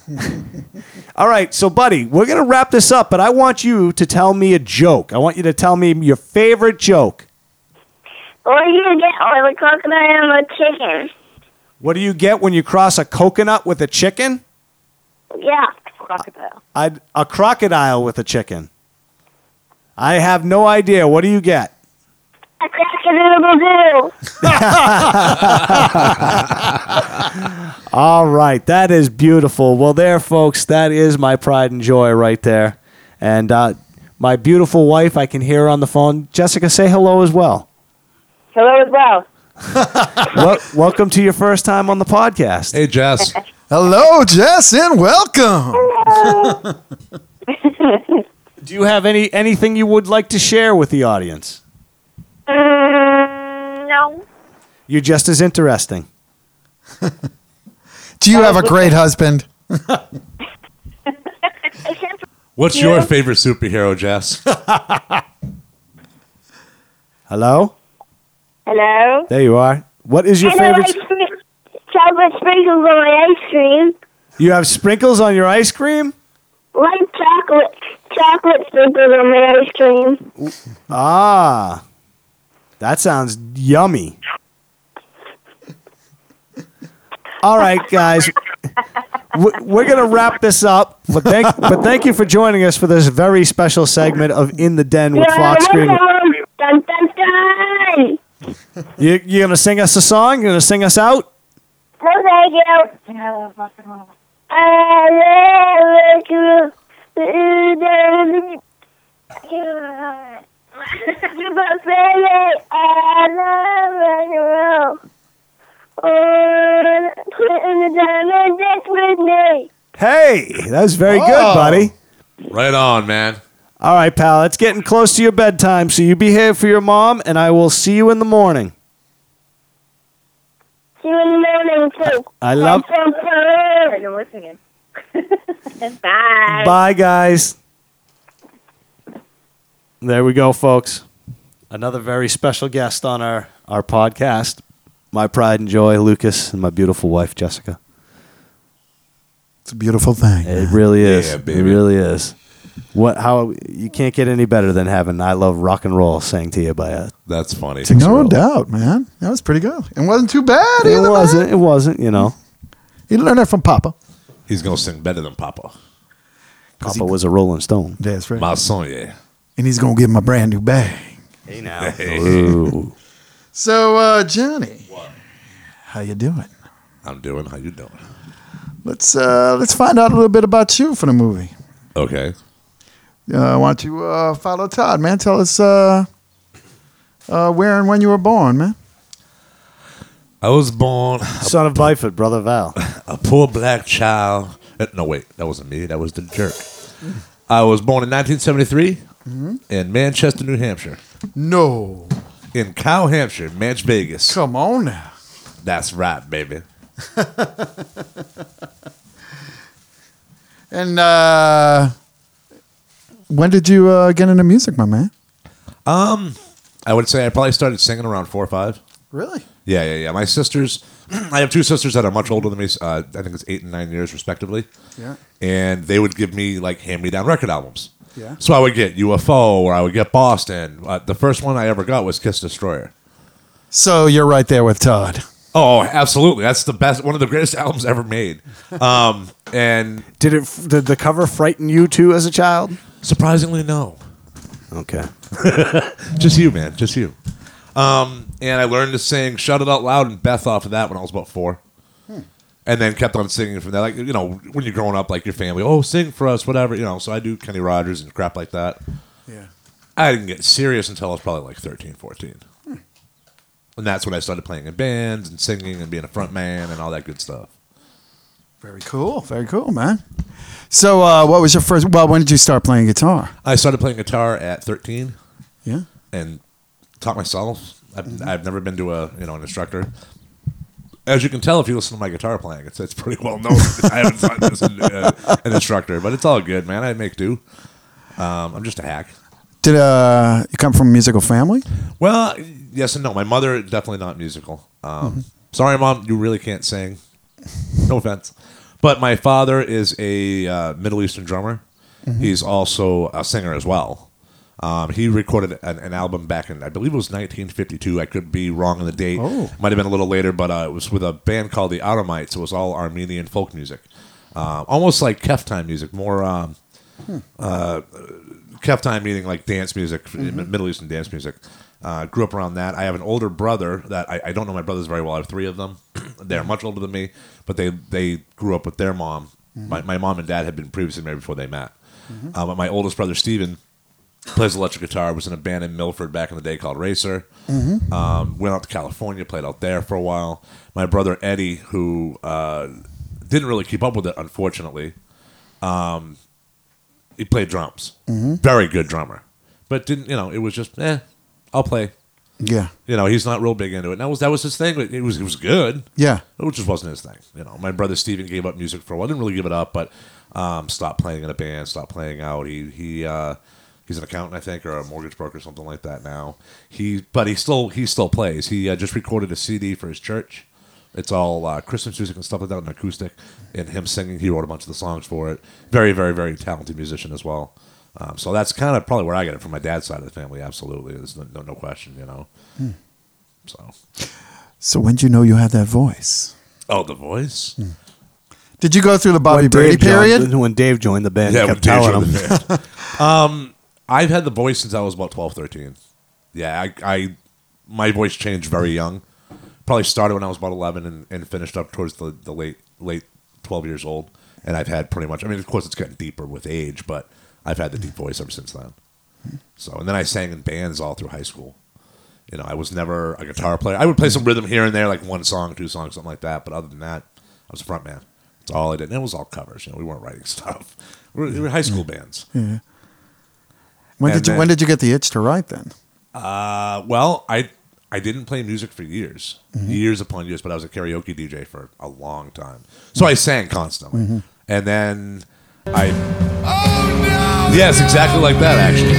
All right, so buddy, we're gonna wrap this up, but I want you to tell me a joke. I want you to tell me your favorite joke. What do you get with a coconut and a chicken? What do you get when you cross a coconut with a chicken? Yeah. Crocodile. I'd, a crocodile with a chicken. I have no idea. What do you get? A crack-a-doodle-doo. All right, that is beautiful. Well, there, folks, that is my pride and joy right there. And uh, my beautiful wife, I can hear her on the phone. Jessica, say hello as well. Hello as well. Wel- welcome to your first time on the podcast. Hey, Jess. Hello, Jess, and welcome. Do you have any anything you would like to share with the audience? Mm, no. You're just as interesting. Do you have a great husband? What's your favorite superhero, Jess? Hello? Hello? There you are. What is your And I like favorite? spri- chocolate sprinkles on my ice cream. You have sprinkles on your ice cream? Like chocolate. Chocolate sprinkles on my ice cream. Ah. That sounds yummy. All right, guys. We're going to wrap this up, but thank, but thank you for joining us for this very special segment of In the Den with Fox Green. Dun, dun, dun. You, you going to sing us a song? You going to sing us out? No, thank you. I love you. Super baby, I love you. Oh, put in the diamond dance with me. Hey, that was very good, Oh. buddy. right on, man. All right, pal. It's getting close to your bedtime, so you behave for your mom, and I will see you in the morning. See you in the morning, too. I love. Dun, dun, dun. I'm listening. Bye. Bye, guys. There we go, folks. Another very special guest on our, our podcast. My pride and joy, Lucas, and my beautiful wife, Jessica. It's a beautiful thing. It really is. Yeah, It really is. What? How? You can't get any better than having "I Love Rock and Roll" sang to you by a. That's funny. No doubt, man. That was pretty good. It wasn't too bad. It either, man. wasn't. It wasn't. You know, You learned that from Papa. He's gonna sing better than Papa. Papa was a Rolling Stone. That's right. My son, yeah. And he's gonna give him a brand new bag. Hey now. Ooh. So, uh, Johnny, how you doing? I'm doing. How you doing? Let's uh, let's find out a little bit about you for the movie. Okay. Uh, why don't you uh, follow Todd, man? Tell us uh, uh, where and when you were born, man. I was born Son of Byford, brother Val. a poor black child. uh, No, wait, that wasn't me. That was the jerk. I was born in 1973 in Manchester, New Hampshire. No, In Cow, Hampshire, Manch Vegas. come on now. That's right, baby. And uh, when did you uh, get into music, my man? Um, I would say I probably started singing around four or five. Really? Yeah, yeah, yeah. My sisters, I have two sisters that are much older than me. Uh, I think it's eight and nine years, respectively. Yeah. And they would give me like hand me down record albums. Yeah. So I would get UFO or I would get Boston. Uh, the first one I ever got was Kiss Destroyer. So you're right there with Todd. Oh, absolutely. That's the best, one of the greatest albums ever made. Um, and Did it? Did the cover frighten you too as a child? surprisingly, no. Okay. Just you, man. Just you. Um, and I learned to sing "Shout It Out Loud" and Beth off of that when I was about four, and then kept on singing from there. Like you know, when you're growing up, like your family, oh, sing for us, whatever. You know, so I do Kenny Rogers and crap like that. Yeah. I didn't get serious until I was probably like 13, 14. And that's when I started playing in bands and singing and being a front man and all that good stuff. Very cool. Very cool, man. So, uh, what was your first? Well, when did you start playing guitar? I started playing guitar at 13 Yeah. and taught myself. I've, I've never been to a you know an instructor. As you can tell, if you listen to my guitar playing, it's it's pretty well known. I haven't this uh, an instructor, but it's all good, man. I make do. Um, I'm just a hack. Did uh, you come from a musical family? Well, yes and no. My mother definitely not musical. Um, Sorry, mom, you really can't sing. No offense, but my father is a uh, Middle Eastern drummer. He's also a singer as well. Um, he recorded an, an album back in, I believe it was 1952. I could be wrong on the date. Oh. Might have been a little later, but uh, it was with a band called the Aramites. It was all Armenian folk music, uh, almost like Keftime music, more. Um, uh, Keftime meaning like dance music, Middle Eastern dance music. Uh, grew up around that. I have an older brother that I, I don't know my brothers very well. I have three of them. They're much older than me, but they they grew up with their mom. My, my mom and dad had been previously married before they met. Uh, but my oldest brother Steven plays electric guitar. Was in a band in Milford back in the day called Racer. Um, went out to California, played out there for a while. My brother Eddie, who uh, didn't really keep up with it, unfortunately. Um, he played drums. Very good drummer, but didn't you know? It was just eh. I'll play. Yeah. You know, he's not real big into it. And that was that was his thing. But it was it was good. Yeah. It just wasn't his thing. You know, my brother Steven gave up music for a while. Didn't really give it up, but um, stopped playing in a band, stopped playing out. He he uh, he's an accountant, I think, or a mortgage broker, something like that now. He but he still he still plays. He uh, just recorded a CD for his church. It's all uh, Christmas music and stuff like that, and acoustic, and him singing. He wrote a bunch of the songs for it. Very, very, very talented musician as well. Um, so that's kind of probably where I get it from my dad's side of the family. Absolutely, there's no, no, no question. You know. So, So when did you know you had that voice? oh, the voice. Did you go through the Bobby When Brady Dave joined- period? when Dave joined the band, Yeah, he when kept Dave telling joined him. the band. um, I've had the voice since I was about 12, 13. Yeah, I, I my voice changed very young. Probably started when I was about 11 and, and finished up towards the, the late late 12 years old. And I've had pretty much, I mean, of course, it's getting deeper with age, but I've had the deep voice ever since then. So, and then I sang in bands all through high school. You know, I was never a guitar player. I would play some rhythm here and there, like one song, two songs, something like that. But other than that, I was a front man. That's all I did. And it was all covers. You know, we weren't writing stuff. We were, we were high school bands. Yeah. When And did you then- When did you get the itch to write then? Uh, well, I I didn't play music for years, years upon years, but I was a karaoke DJ for a long time. So I sang constantly, and then I. Oh no! Yes, exactly like that. Actually,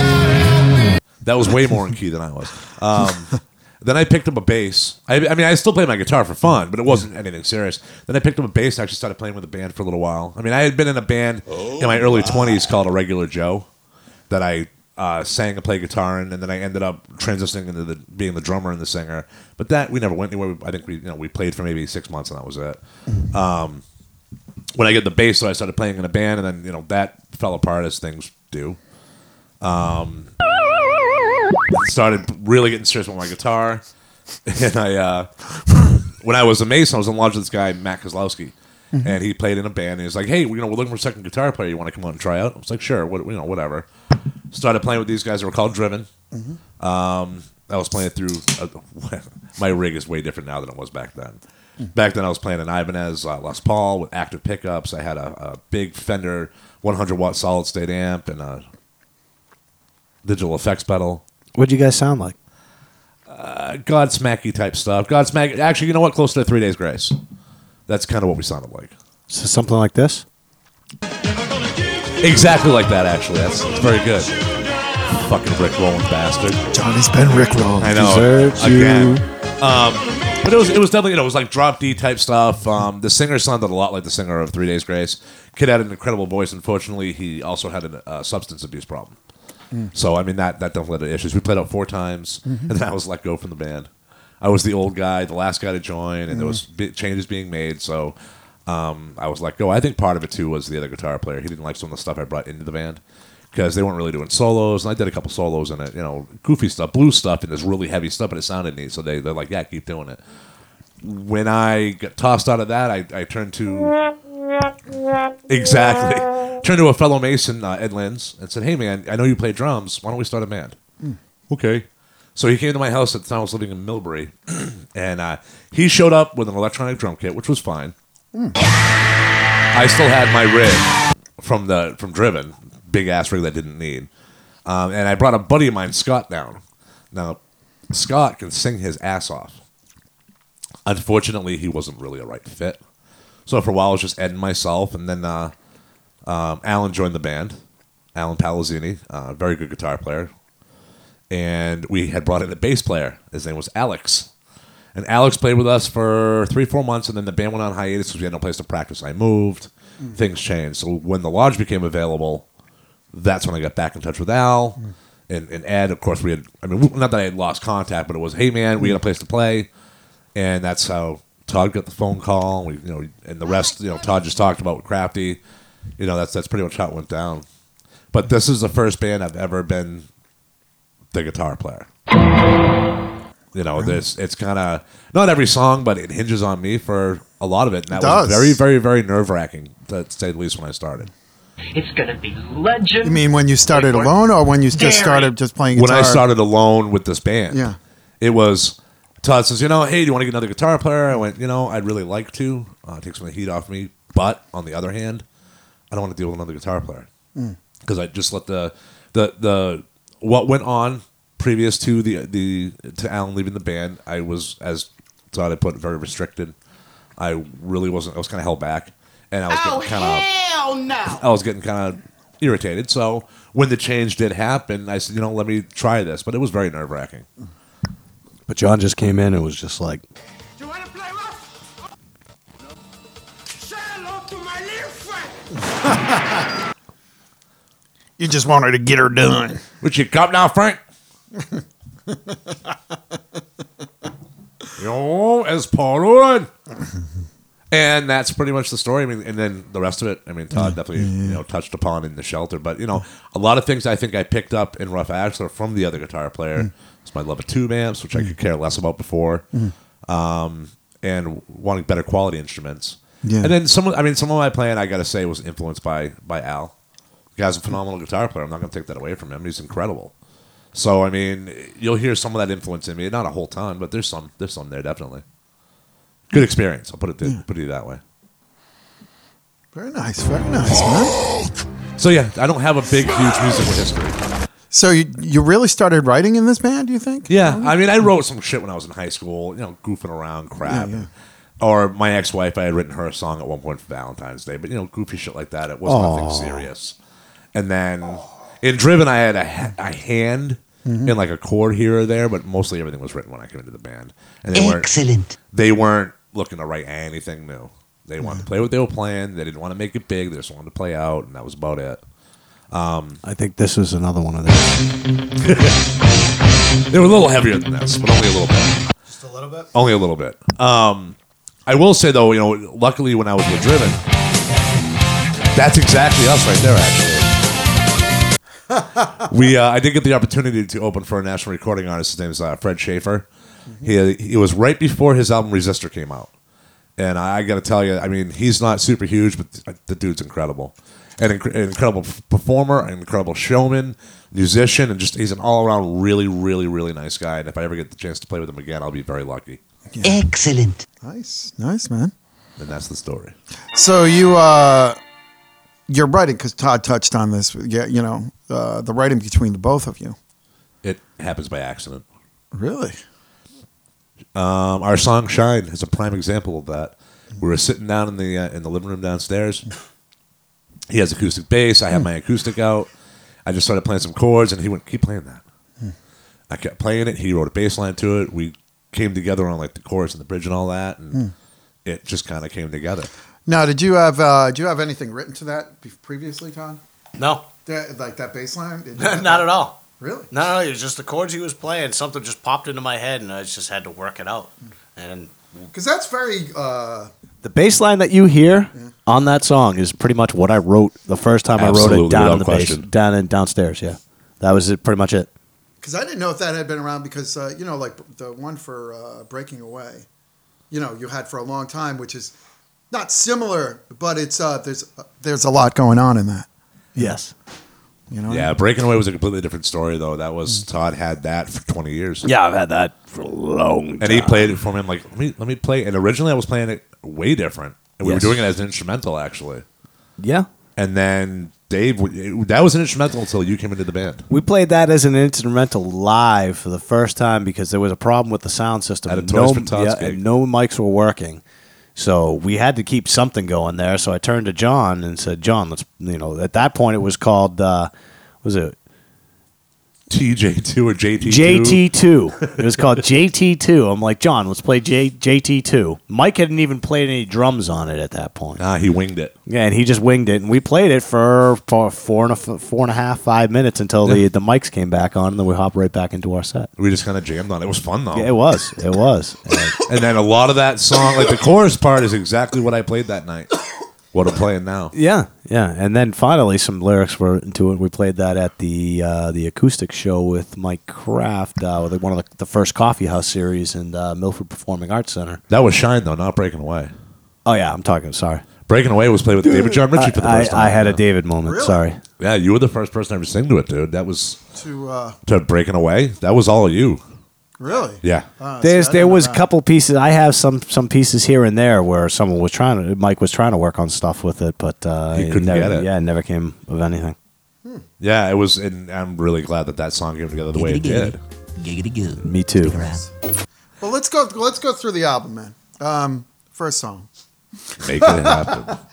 that was way more in key than I was. Um, then I picked up a bass. I, I mean, I still played my guitar for fun, but it wasn't anything serious. Then I picked up a bass. I actually started playing with a band for a little while. I mean, I had been in a band in my early twenties called a Regular Joe that I uh, sang and played guitar in, and then I ended up transitioning into the, being the drummer and the singer. But that we never went anywhere. I think we you know we played for maybe six months and that was it. Um, when I get the bass, so I started playing in a band, and then you know that fell apart as things do. Um, started really getting serious with my guitar, and I uh, when I was a Mason, I was in lodge with this guy Matt Kozlowski. And he played in a band. And he was like, "Hey, you know, we're looking for a second guitar player. You want to come out and try out?" I was like, "Sure, what, you know, whatever." Started playing with these guys. They were called Driven. Um, I was playing through. Uh, my rig is way different now than it was back then. Back then, I was playing an Ibanez uh, Les Paul with active pickups. I had a, a big Fender 100 watt solid state amp and a digital effects pedal. What'd you guys sound like? Uh, Godsmacky type stuff. Godsmack. Actually, you know what? Close to Three Days Grace. That's kind of what we sounded like. So something like this? Exactly like that. Actually, that's, that's very good. Fucking Rick rolling bastard. Johnny's been rickrolled. I know. Deserves. Again. Um, but it was it was definitely you know it was like drop D type stuff. Um, the singer sounded a lot like the singer of Three Days Grace. Kid had an incredible voice. Unfortunately, he also had a uh, substance abuse problem. So I mean that that definitely led to issues. We played out four times, and then I was let go from the band. I was the old guy, the last guy to join, and there was bi- changes being made. So um, I was let go. I think part of it too was the other guitar player. He didn't like some of the stuff I brought into the band because they weren't really doing solos, and I did a couple solos in it. You know, goofy stuff, blues stuff, and this really heavy stuff, and it sounded neat. So they they're like, yeah, keep doing it. When I got tossed out of that, I, I turned to exactly turned to a fellow Mason, uh, Ed Lins, and said, "Hey man, I know you play drums. Why don't we start a band?" Okay. So he came to my house at the time I was living in Millbury, and uh, he showed up with an electronic drum kit, which was fine. I still had my rig from the from Driven, big ass rig that I didn't need, um, and I brought a buddy of mine, Scott, down. Now, Scott can sing his ass off. Unfortunately, he wasn't really a right fit. So for a while, it was just Ed and myself, and then uh, um, Alan joined the band. Alan Palazzini, uh, very good guitar player. and we had brought in a bass player. His name was Alex. And Alex played with us for three, four months, and then the band went on hiatus because we had no place to practice. I moved, things changed. So when the lodge became available, that's when I got back in touch with Al and, and Ed. Of course, we had, I mean, not that I had lost contact, but it was, hey, man, we got a place to play. And that's how Todd got the phone call. We, you know, and the oh, rest, you know, Todd just talked about with Crafty. You know, that's that's pretty much how it went down. But this is the first band I've ever been the guitar player. You know, this it's kind of not every song, but it hinges on me for a lot of it, and that It was does. very, very, very nerve wracking to say the least when I started. It's gonna be legend. You mean when you started Wait alone, or when you just Very. started just playing when? I started alone with this band. Yeah. It was Todd says, you know, hey, do you want to get another guitar player? I went, you know, I'd really like to. Uh, take some of the heat off me. But on the other hand, I don't want to deal with another guitar player because I just let the the the what went on previous to the the to Alan leaving the band. I was as Todd had put it, very restricted. I really wasn't. I was kind of held back, and I was getting kind of hell no! I was getting kind of irritated. So when the change did happen, I said, you know, let me try this. But it was very nerve wracking. But John just came in and was just like, You wanna play rough? Say hello to my little friend. you just wanted to get her done. Would you come now, Frank? Yo, as Paul would. And that's pretty much the story. I mean, and then the rest of it, I mean, Todd definitely you know touched upon in the shelter. But you know, a lot of things I think I picked up in Rough Axe are from the other guitar player. Mm. It's my love of tube amps, which I mm. could care less about before, mm. um, and wanting better quality instruments. Yeah. And then some, of- I mean, some of my playing I got to say was influenced by by Al. The guy's a phenomenal guitar player. I'm not going to take that away from him. He's incredible. So I mean, you'll hear some of that influence in me. Not a whole ton, but there's some. There's some there definitely. Good experience. I'll put it th- put it that way. Very nice, very nice, man. So yeah, I don't have a big, huge musical history. So you you really started writing in this band? Do you think? Yeah, I mean, I wrote some shit when I was in high school. You know, goofing around, crap. Yeah, yeah. Or my ex-wife, I had written her a song at one point for Valentine's Day, but you know, goofy shit like that. It was nothing serious. And then in Driven, I had a, ha- a hand Mm-hmm. in like a chord here or there, but mostly everything was written when I came into the band. And they weren't Excellent. they weren't looking to write anything new. They wanted to play what they were playing. They didn't want to make it big. They just wanted to play out, and that was about it. I think this is another one of those. They were a little heavier than this, but only a little bit. Just a little bit. Only a little bit. Um, I will say though, you know, luckily when I was with Driven, that's exactly us right there. Actually, we uh, I did get the opportunity to open for a national recording artist. His name is uh, Fred Schaefer. He he was right before his album Resistor came out, and I got to tell you, I mean, he's not super huge, but the dude's incredible. An, inc- an incredible performer, an incredible showman, musician, and just he's an all around really, really, really nice guy. And if I ever get the chance to play with him again, I'll be very lucky. Excellent. Nice, nice, man. And that's the story. So you uh, you're writing because Todd touched on this. Yeah, you know uh, the writing between the both of you. It happens by accident. Really? Um, our song "Shine" is a prime example of that. We were sitting down in the uh, in the living room downstairs. He has acoustic bass. I have my acoustic out. I just started playing some chords, and he went, "Keep playing that." I kept playing it. He wrote a bass line to it. We came together on like the chorus and the bridge and all that, and it just kind of came together. Now, did you have uh, did you have anything written to that be- previously, Todd? No, That, like that bass line? Did you have not that? at all. Really? No, no, it was just the chords he was playing. Something just popped into my head, and I just had to work it out. And Because that's very. Uh, The bass line that you hear on that song is pretty much what I wrote the first time I wrote it down without in the bass, down in downstairs. Yeah, that was it. Pretty much it. Because I didn't know if that had been around because uh, you know, like the one for uh, Breaking Away, you know, you had for a long time, which is not similar, but it's uh, there's there's a lot going on in that. Yes. You know, Yeah, Breaking Away was a completely different story, though. That was mm. Todd had that for twenty years. Yeah, I've had that for a long time. and he played it for me. I'm like, let me let me play. And originally, I was playing it way different, and we Yes. were doing it as an instrumental actually. Yeah. And then Dave, it- that was an instrumental until you came into the band. We played that as an instrumental live for the first time because there was a problem with the sound system. At a no, Toys for Tots yeah, gig. and no mics were working. So we had to keep something going there. So I turned to John and said, "John, let's you know." At that point, it was called uh, was it TJ2 or JT2. JT2. It was called JT2. I'm like, John, let's play J- JT2. Mike hadn't even played any drums on it at that point. Ah, he winged it. Yeah, and he just winged it, and we played it for, for four and a four and a half, five minutes until the the mics came back on, and then we hop right back into our set. We just kind of jammed on it. It was fun though. Yeah, it was, it was. And And then a lot of that song, like the chorus part, is exactly what I played that night. What I'm playing now. yeah, yeah, and then finally some lyrics were into it. We played that at the uh, the acoustic show with Mike Kraft, uh, with one of the, the first coffee house series in uh, Milford Performing Arts Center. That was Shine though, not Breaking Away. Oh yeah, I'm talking. Sorry, Breaking Away was played with David John Ritchie for the I, first time. I had a. David moment. Really? Sorry. Yeah, you were the first person ever to sing to it, dude. That was To uh, to Breaking Away. That was all you. Really? Yeah. Uh, There's see, there was a couple pieces. I have some some pieces here and there where someone was trying to Mike was trying to work on stuff with it, but uh, He couldn't never, get it. Yeah, it never came of anything. Yeah, it was, and I'm really glad that that song came together the way it did. Giggity goo. Me too. Well, let's go. Let's go through the album, man. Um, first song. Make it happen.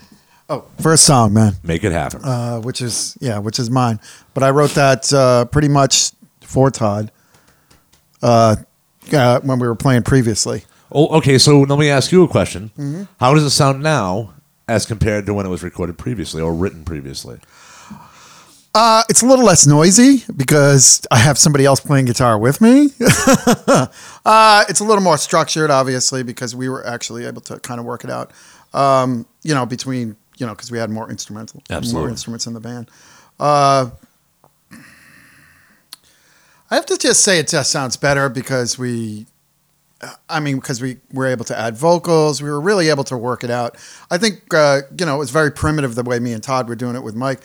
Oh, first song, man. Make it happen. Uh, which is yeah, which is mine. But I wrote that uh, pretty much for Todd. Uh, uh, when we were playing previously. oh, okay, so let me ask you a question. Mm-hmm. How does it sound now as compared to when it was recorded previously or written previously? Uh, it's a little less noisy because I have somebody else playing guitar with me. uh, it's a little more structured, obviously, because we were actually able to kind of work it out. Um, you know, between you know, because we had more instrumental, more instruments in the band. Uh, I have to just say it just sounds better because we, I mean, because we were able to add vocals. We were really able to work it out. I think, uh, you know, it was very primitive the way me and Todd were doing it with Mike.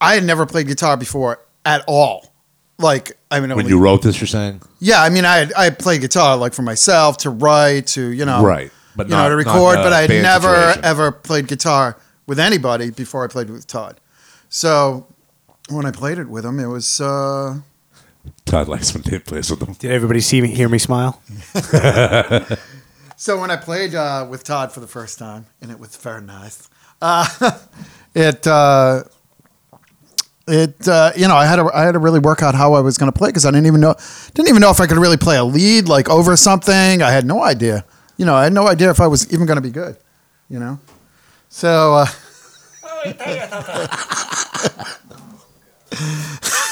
I had never played guitar before at all. Like, I mean, When only- you wrote this, you're saying? yeah, I mean, I had, I played guitar like for myself to write to you know Right, but you know to record, but I had never situation. ever played guitar with anybody before I played with Todd. So when I played it with him, it was uh, Todd likes when Dave plays with them. Did everybody see me hear me smile? so when I played uh, with Todd for the first time, and it was very nice. Uh, it uh, it uh, you know I had to I had to really work out how I was going to play because I didn't even know didn't even know if I could really play a lead like over something. I had no idea. You know, I had no idea if I was even going to be good. You know, so. Uh,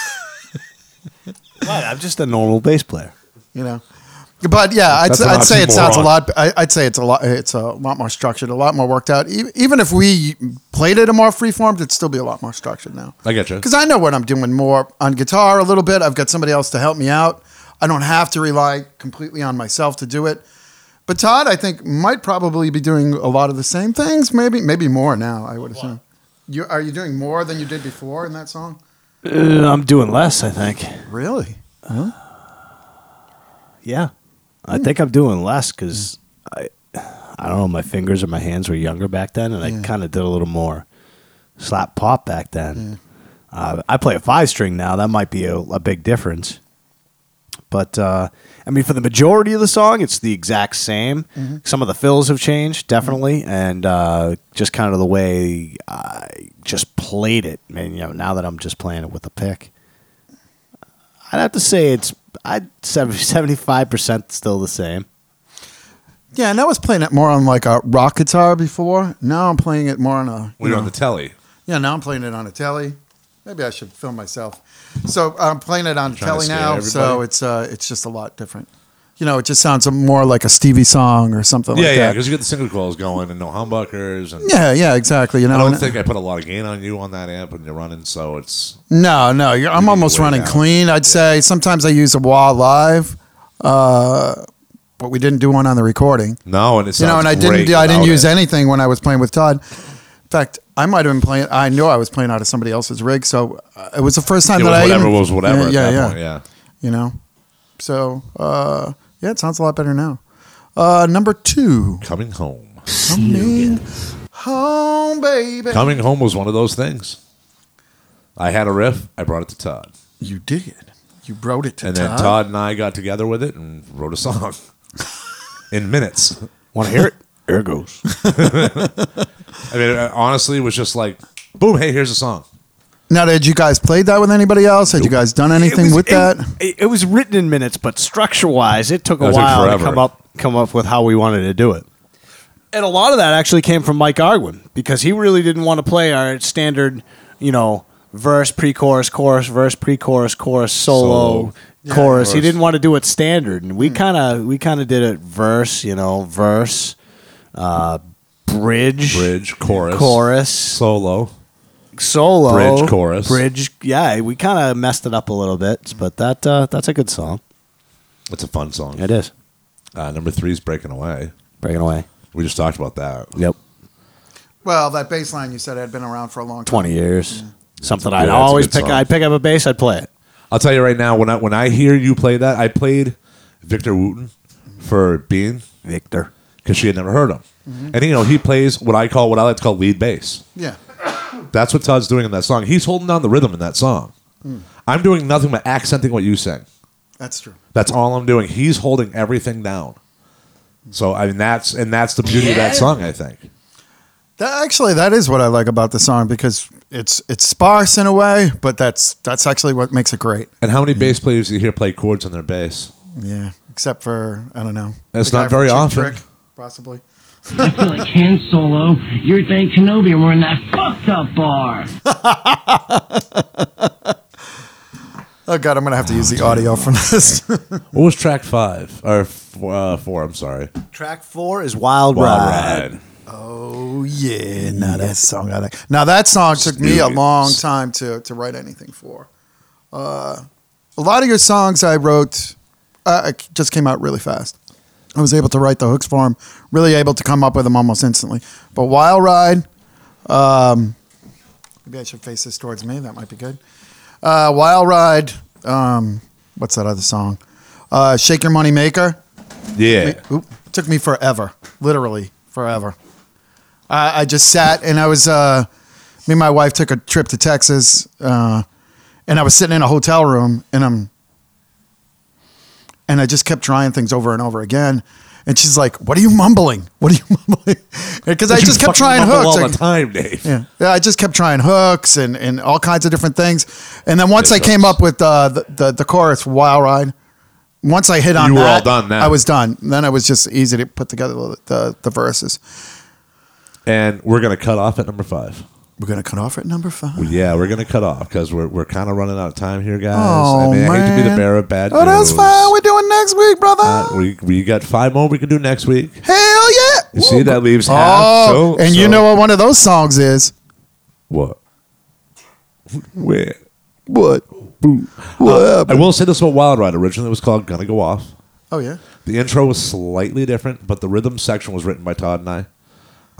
What? I'm just a normal bass player. you know. But yeah, I'd, That's an I'd say it sounds a oxymoron. lot. I- I'd say it's a lot. It's a lot more structured, a lot more worked out. E- Even if we played it a more freeform, it'd still be a lot more structured now. I get you. Because I know what I'm doing more on guitar a little bit. I've got somebody else to help me out. I don't have to rely completely on myself to do it. But Todd, I think, might probably be doing a lot of the same things. Maybe, maybe more now. I would assume. You are you doing more than you did before in that song? Uh, I'm doing less, I think. Really? Huh? Yeah, I think I'm doing less because I, I don't know, my fingers or my hands were younger back then, and I Yeah. kind of did a little more slap pop back then. Uh, I play a five string now. That might be a, a big difference. But uh, I mean, for the majority of the song, it's the exact same. Some of the fills have changed, definitely, and uh, just kind of the way I just played it. Man, you know, now that I'm just playing it with a pick, I'd have to say it's I'd seventy five percent still the same. Yeah, and I was playing it more on like a rock guitar before. Now I'm playing it more on a. When you you're on the telly. Yeah, now I'm playing it on a telly. Maybe I should film myself. So I'm playing it on telly now, so it's uh, it's just a lot different. You know, it just sounds more like a Stevie song or something Yeah, like yeah, that. because you get the single coils going and no humbuckers. And Yeah, yeah, exactly. You know, I don't and- think I put a lot of gain on you on that amp when you're running, so it's no, no, you're, I'm almost running down. clean. I'd say sometimes I use a wah live, uh, but we didn't do one on the recording. no, and it you know, and I didn't I didn't use anything when I was playing with Todd. In fact, I might have been playing. I know I was playing out of somebody else's rig, so uh, it was the first time It that was I whatever even, was whatever Yeah, at yeah, that yeah. point. Yeah. You know, so uh, yeah, it sounds a lot better now. Uh, number two, Coming home. coming home, baby. Coming home was one of those things. I had a riff. I brought it to Todd, You did. You wrote it to and Todd. then Todd and I got together with it and wrote a song in minutes. Want to hear it? Here it goes. I mean, it honestly, it was just like, boom, hey, here's a song. Now, did you guys play that with anybody else? Had you guys done anything was- with that? It, it was written in minutes, but structure wise, it took a That took while to forever. come up come up with how we wanted to do it. And a lot of that actually came from Mike Arwin because he really didn't want to play our standard, you know, verse, pre-chorus, chorus, verse, pre-chorus, chorus, solo, Solo. chorus. He didn't want to do it standard, and we hmm. kind of we kind of did it verse, you know, verse, uh, bridge, Bridge, chorus, chorus, solo. solo, Bridge, chorus. bridge. Yeah, we kind of messed it up a little bit, but that uh, that's a good song. It's a fun song. It is Uh, number three is Breaking Away. breaking away. We just talked about that. Yep, Well, that bass line you said had been around for a long time. twenty years. Something Yeah, I'd that's always pick. song. I'd pick up a bass. I'd play it. I'll tell you right now, when I when I hear you play that, I played Victor Wooten for Bean Victor. Because she had never heard him, and you know he plays what I call what I like to call lead bass. Yeah. That's what Todd's doing in that song. He's holding down the rhythm in that song. Hmm. I'm doing nothing but accenting what you sing. That's true. That's all I'm doing. He's holding everything down. So I mean that's and that's the beauty of that song. I think. That actually, that is what I like about the song because it's it's sparse in a way, but that's that's actually what makes it great. And how many bass players do you hear play chords on their bass? Yeah, except for I don't know. It's not very often. Trick, possibly. I feel like Han Solo. You're thank Kenobi and we're in that fucked up bar. Oh god, I'm gonna have to use the audio from this. What was track five or f- uh, four? I'm sorry. Track four is Wild, Wild Ride. Ride. oh yeah, now that song I like. Now that song took me a long time to to write anything for. Uh, a lot of your songs I wrote uh, just came out really fast. I was able to write the hooks for him, really able to come up with them almost instantly. But Wild Ride, um, maybe I should face this towards me. That might be good. Uh, Wild Ride, um, what's that other song? Uh, Shake Your Money Maker. Yeah. Oop, took me forever, literally forever. I, I just sat and I was, uh, me and my wife took a trip to Texas, uh, and I was sitting in a hotel room, and I'm, and I just kept trying things over and over again. And she's like, "What are you mumbling? What are you mumbling?" Because I just kept trying hooks. all the time, Dave. yeah. I just kept trying hooks and, and all kinds of different things. And then once It I came sucks. up with uh, the, the the chorus "Wild Ride," once I hit on You were that, all done now. I was done. Then it was just easy to put together the the, the verses. And we're gonna cut off at number five. We're gonna cut off at number five. Yeah, we're gonna cut off because we're we're kind of running out of time here, guys. Oh I mean, I hate to be the bearer of bad Oh, that's news. fine. We're doing next week, brother. Uh, we we got five more we can do next week. Hell yeah! You see, that leaves Oh, half. So, and you so- know what one of those songs is? what? Where? What? Uh, I will say this about Wild Ride. Originally, it was called "Gonna Go Off." Oh yeah. The intro was slightly different, but the rhythm section was written by Todd and I,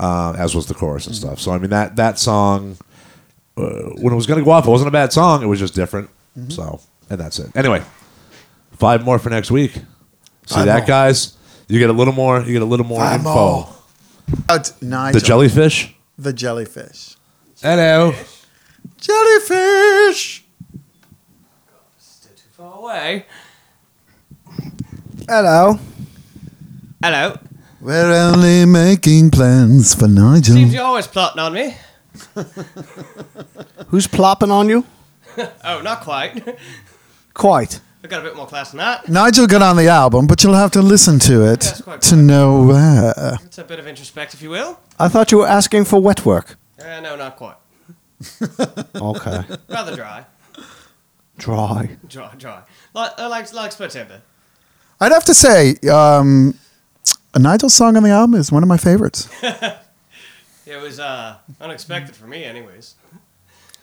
uh, as was the chorus and stuff. So I mean that that song, uh, when it was gonna go off, it wasn't a bad song. It was just different. So and that's it. Anyway, five more for next week. See Five that, more. guys? You get a little more. You get a little more Five info. more. Uh, Nigel. The jellyfish. The jellyfish. Hello. Jellyfish. Still too far away. Hello. Hello. We're only making plans for Nigel. Seems you're always plotting on me. Who's plopping on you? Oh, not quite. Quite. I've got a bit more class than that. Nigel got on the album, but you'll have to listen to it That's quite to know where. It's a bit of introspect, if you will. I thought you were asking for wet work. Uh, no, not quite. Okay. Rather dry. Dry. Dry, dry. Like, uh, like, like split timber. I'd have to say, um, a Nigel song on the album is one of my favorites. It was uh, unexpected for me, anyways.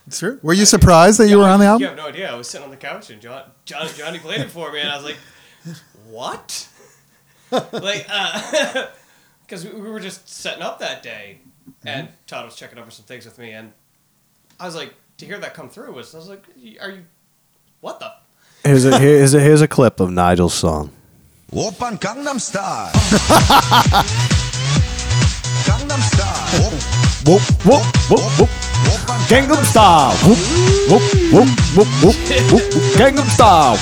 True. Were you surprised that you were on the album? You have no idea. I was sitting on the couch and John, John Johnny played it for me, and I was like, "What?" like, because we we were just setting up that day, and Todd was checking over some things with me, and I was like, to hear that come through was, I was like, "Are you? What the?" Here's a here's a here's a clip of Nigel's song. Gangnam Style. Gangnam Style. Gangnam Style. Gangnam Style.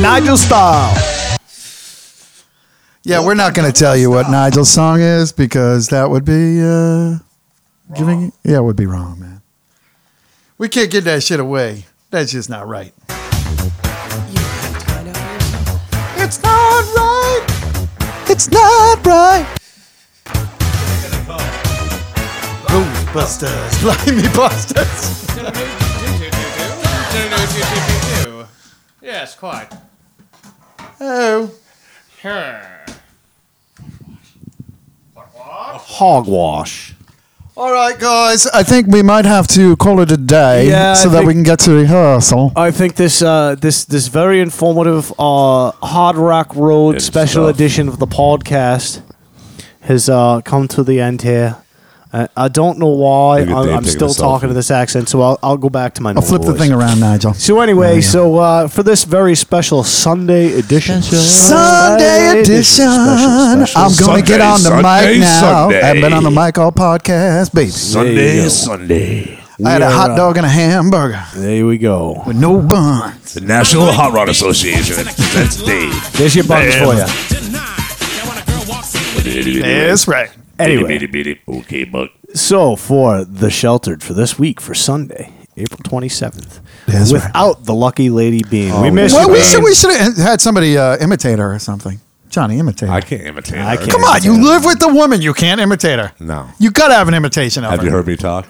Nigel Style. Yeah, we're not going to tell you what Nigel's song is because that would be uh, Giving yeah, it would be wrong, man. We can't get that shit away. That's just not right. It's not right. It's not right. Ghostbusters, Fly Me Busters. Yes, quite. Oh, Hogwash. All right, guys. I think we might have to call it a day Yeah, so I that we can get to rehearsal. I think this uh, this this very informative uh, Hard Rock Road Good special stuff. edition of the podcast has uh, come to the end here. Uh, I don't know why Look at I'm, Dave I'm taking still a talking selfie. to this accent, so I'll, I'll go back to my. I'll normal flip the voice. thing around, Nigel. So anyway, Yeah, yeah. so uh, for this very special Sunday edition, Sunday edition. I'm going to get on the Sunday, mic now. Sunday. I've been on the mic all podcast, baby. Sunday, Sunday. I had a hot uh, dog and a hamburger There we go. with no buns. The National Hot Rod Association That's Dave. There's your buttons for you. That's right. Anyway, Okay, Buck. so for the sheltered for this week for Sunday, April 27th, That's right. without the lucky lady being, we miss Well, you. we Bean. should we should have had somebody uh, imitate her or something. Johnny, imitate. I can't imitate I her. can't. Come on, you live with the woman. You can't imitate her. No. You gotta have an imitation of her. Have her. you heard me talk?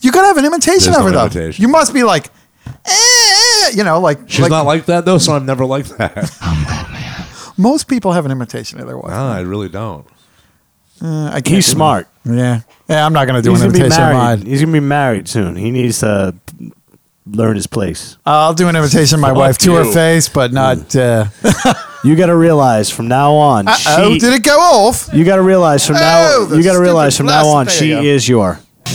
You gotta have an imitation There's of no her though. imitation. You must be like, eh, eh, you know, like She's like not like that though, so I'm never like that. most people have an imitation of their wife. no, I really don't. Uh, I can't He's smart. that. Yeah, yeah. I'm not gonna do He's an gonna be imitation of married. mine. He's gonna be married soon. He needs to learn his place. I'll do an imitation of my Fuck wife to her you. face, but not. Uh, You got to realize from now on, oh, she. did it go off? You got to realize from Oh, now. the You got to realize from now on, blast- she you go. is your.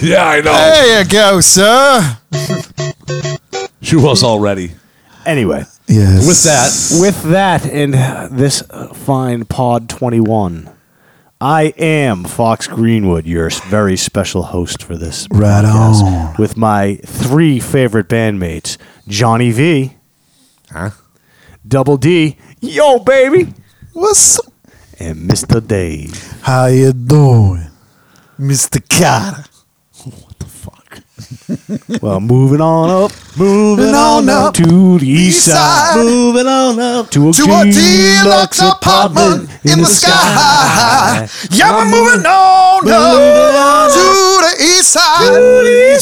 yeah, I know. There you go, sir. She was already. Anyway, Yes. With that, with that and this fine Pod Twenty One, I am Fox Greenwood, your very special host for this. Right podcast, on. With my three favorite bandmates, Johnny V, huh? Double D, yo baby, What's up? and Mr. Dave. How you doing, Mister Carter? Well, moving on up, moving Moving on on up up to the east east side, side. moving on up to a, To a deluxe apartment in the sky. Yeah, we're moving on up to the east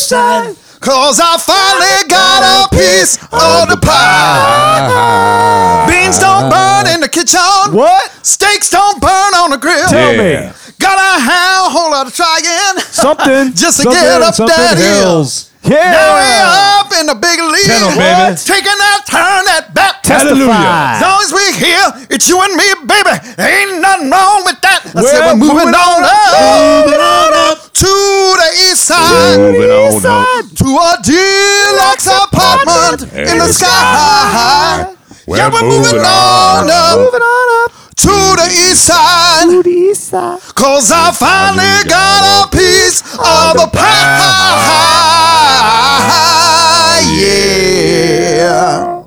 side. Cause I finally got a piece of the pie. Beans don't burn in the kitchen. What? Steaks don't burn on the grill. Tell Yeah. me Gotta have a whole lot of trying. something. Just to something, get up something that hill. Hills. Now we Yeah. up in the big league. Tell 'em, baby. Taking that turn at bat. Testify. As long as we're here, it's you and me, baby. Ain't nothing wrong with that. I said We're we're moving, moving on, up, moving on up to the east side, Moving on up. to a deluxe apartment in the sky. Yeah, we're moving on up, moving on up to the east side. To the east side. Cause I finally got a piece of the pie. Yeah.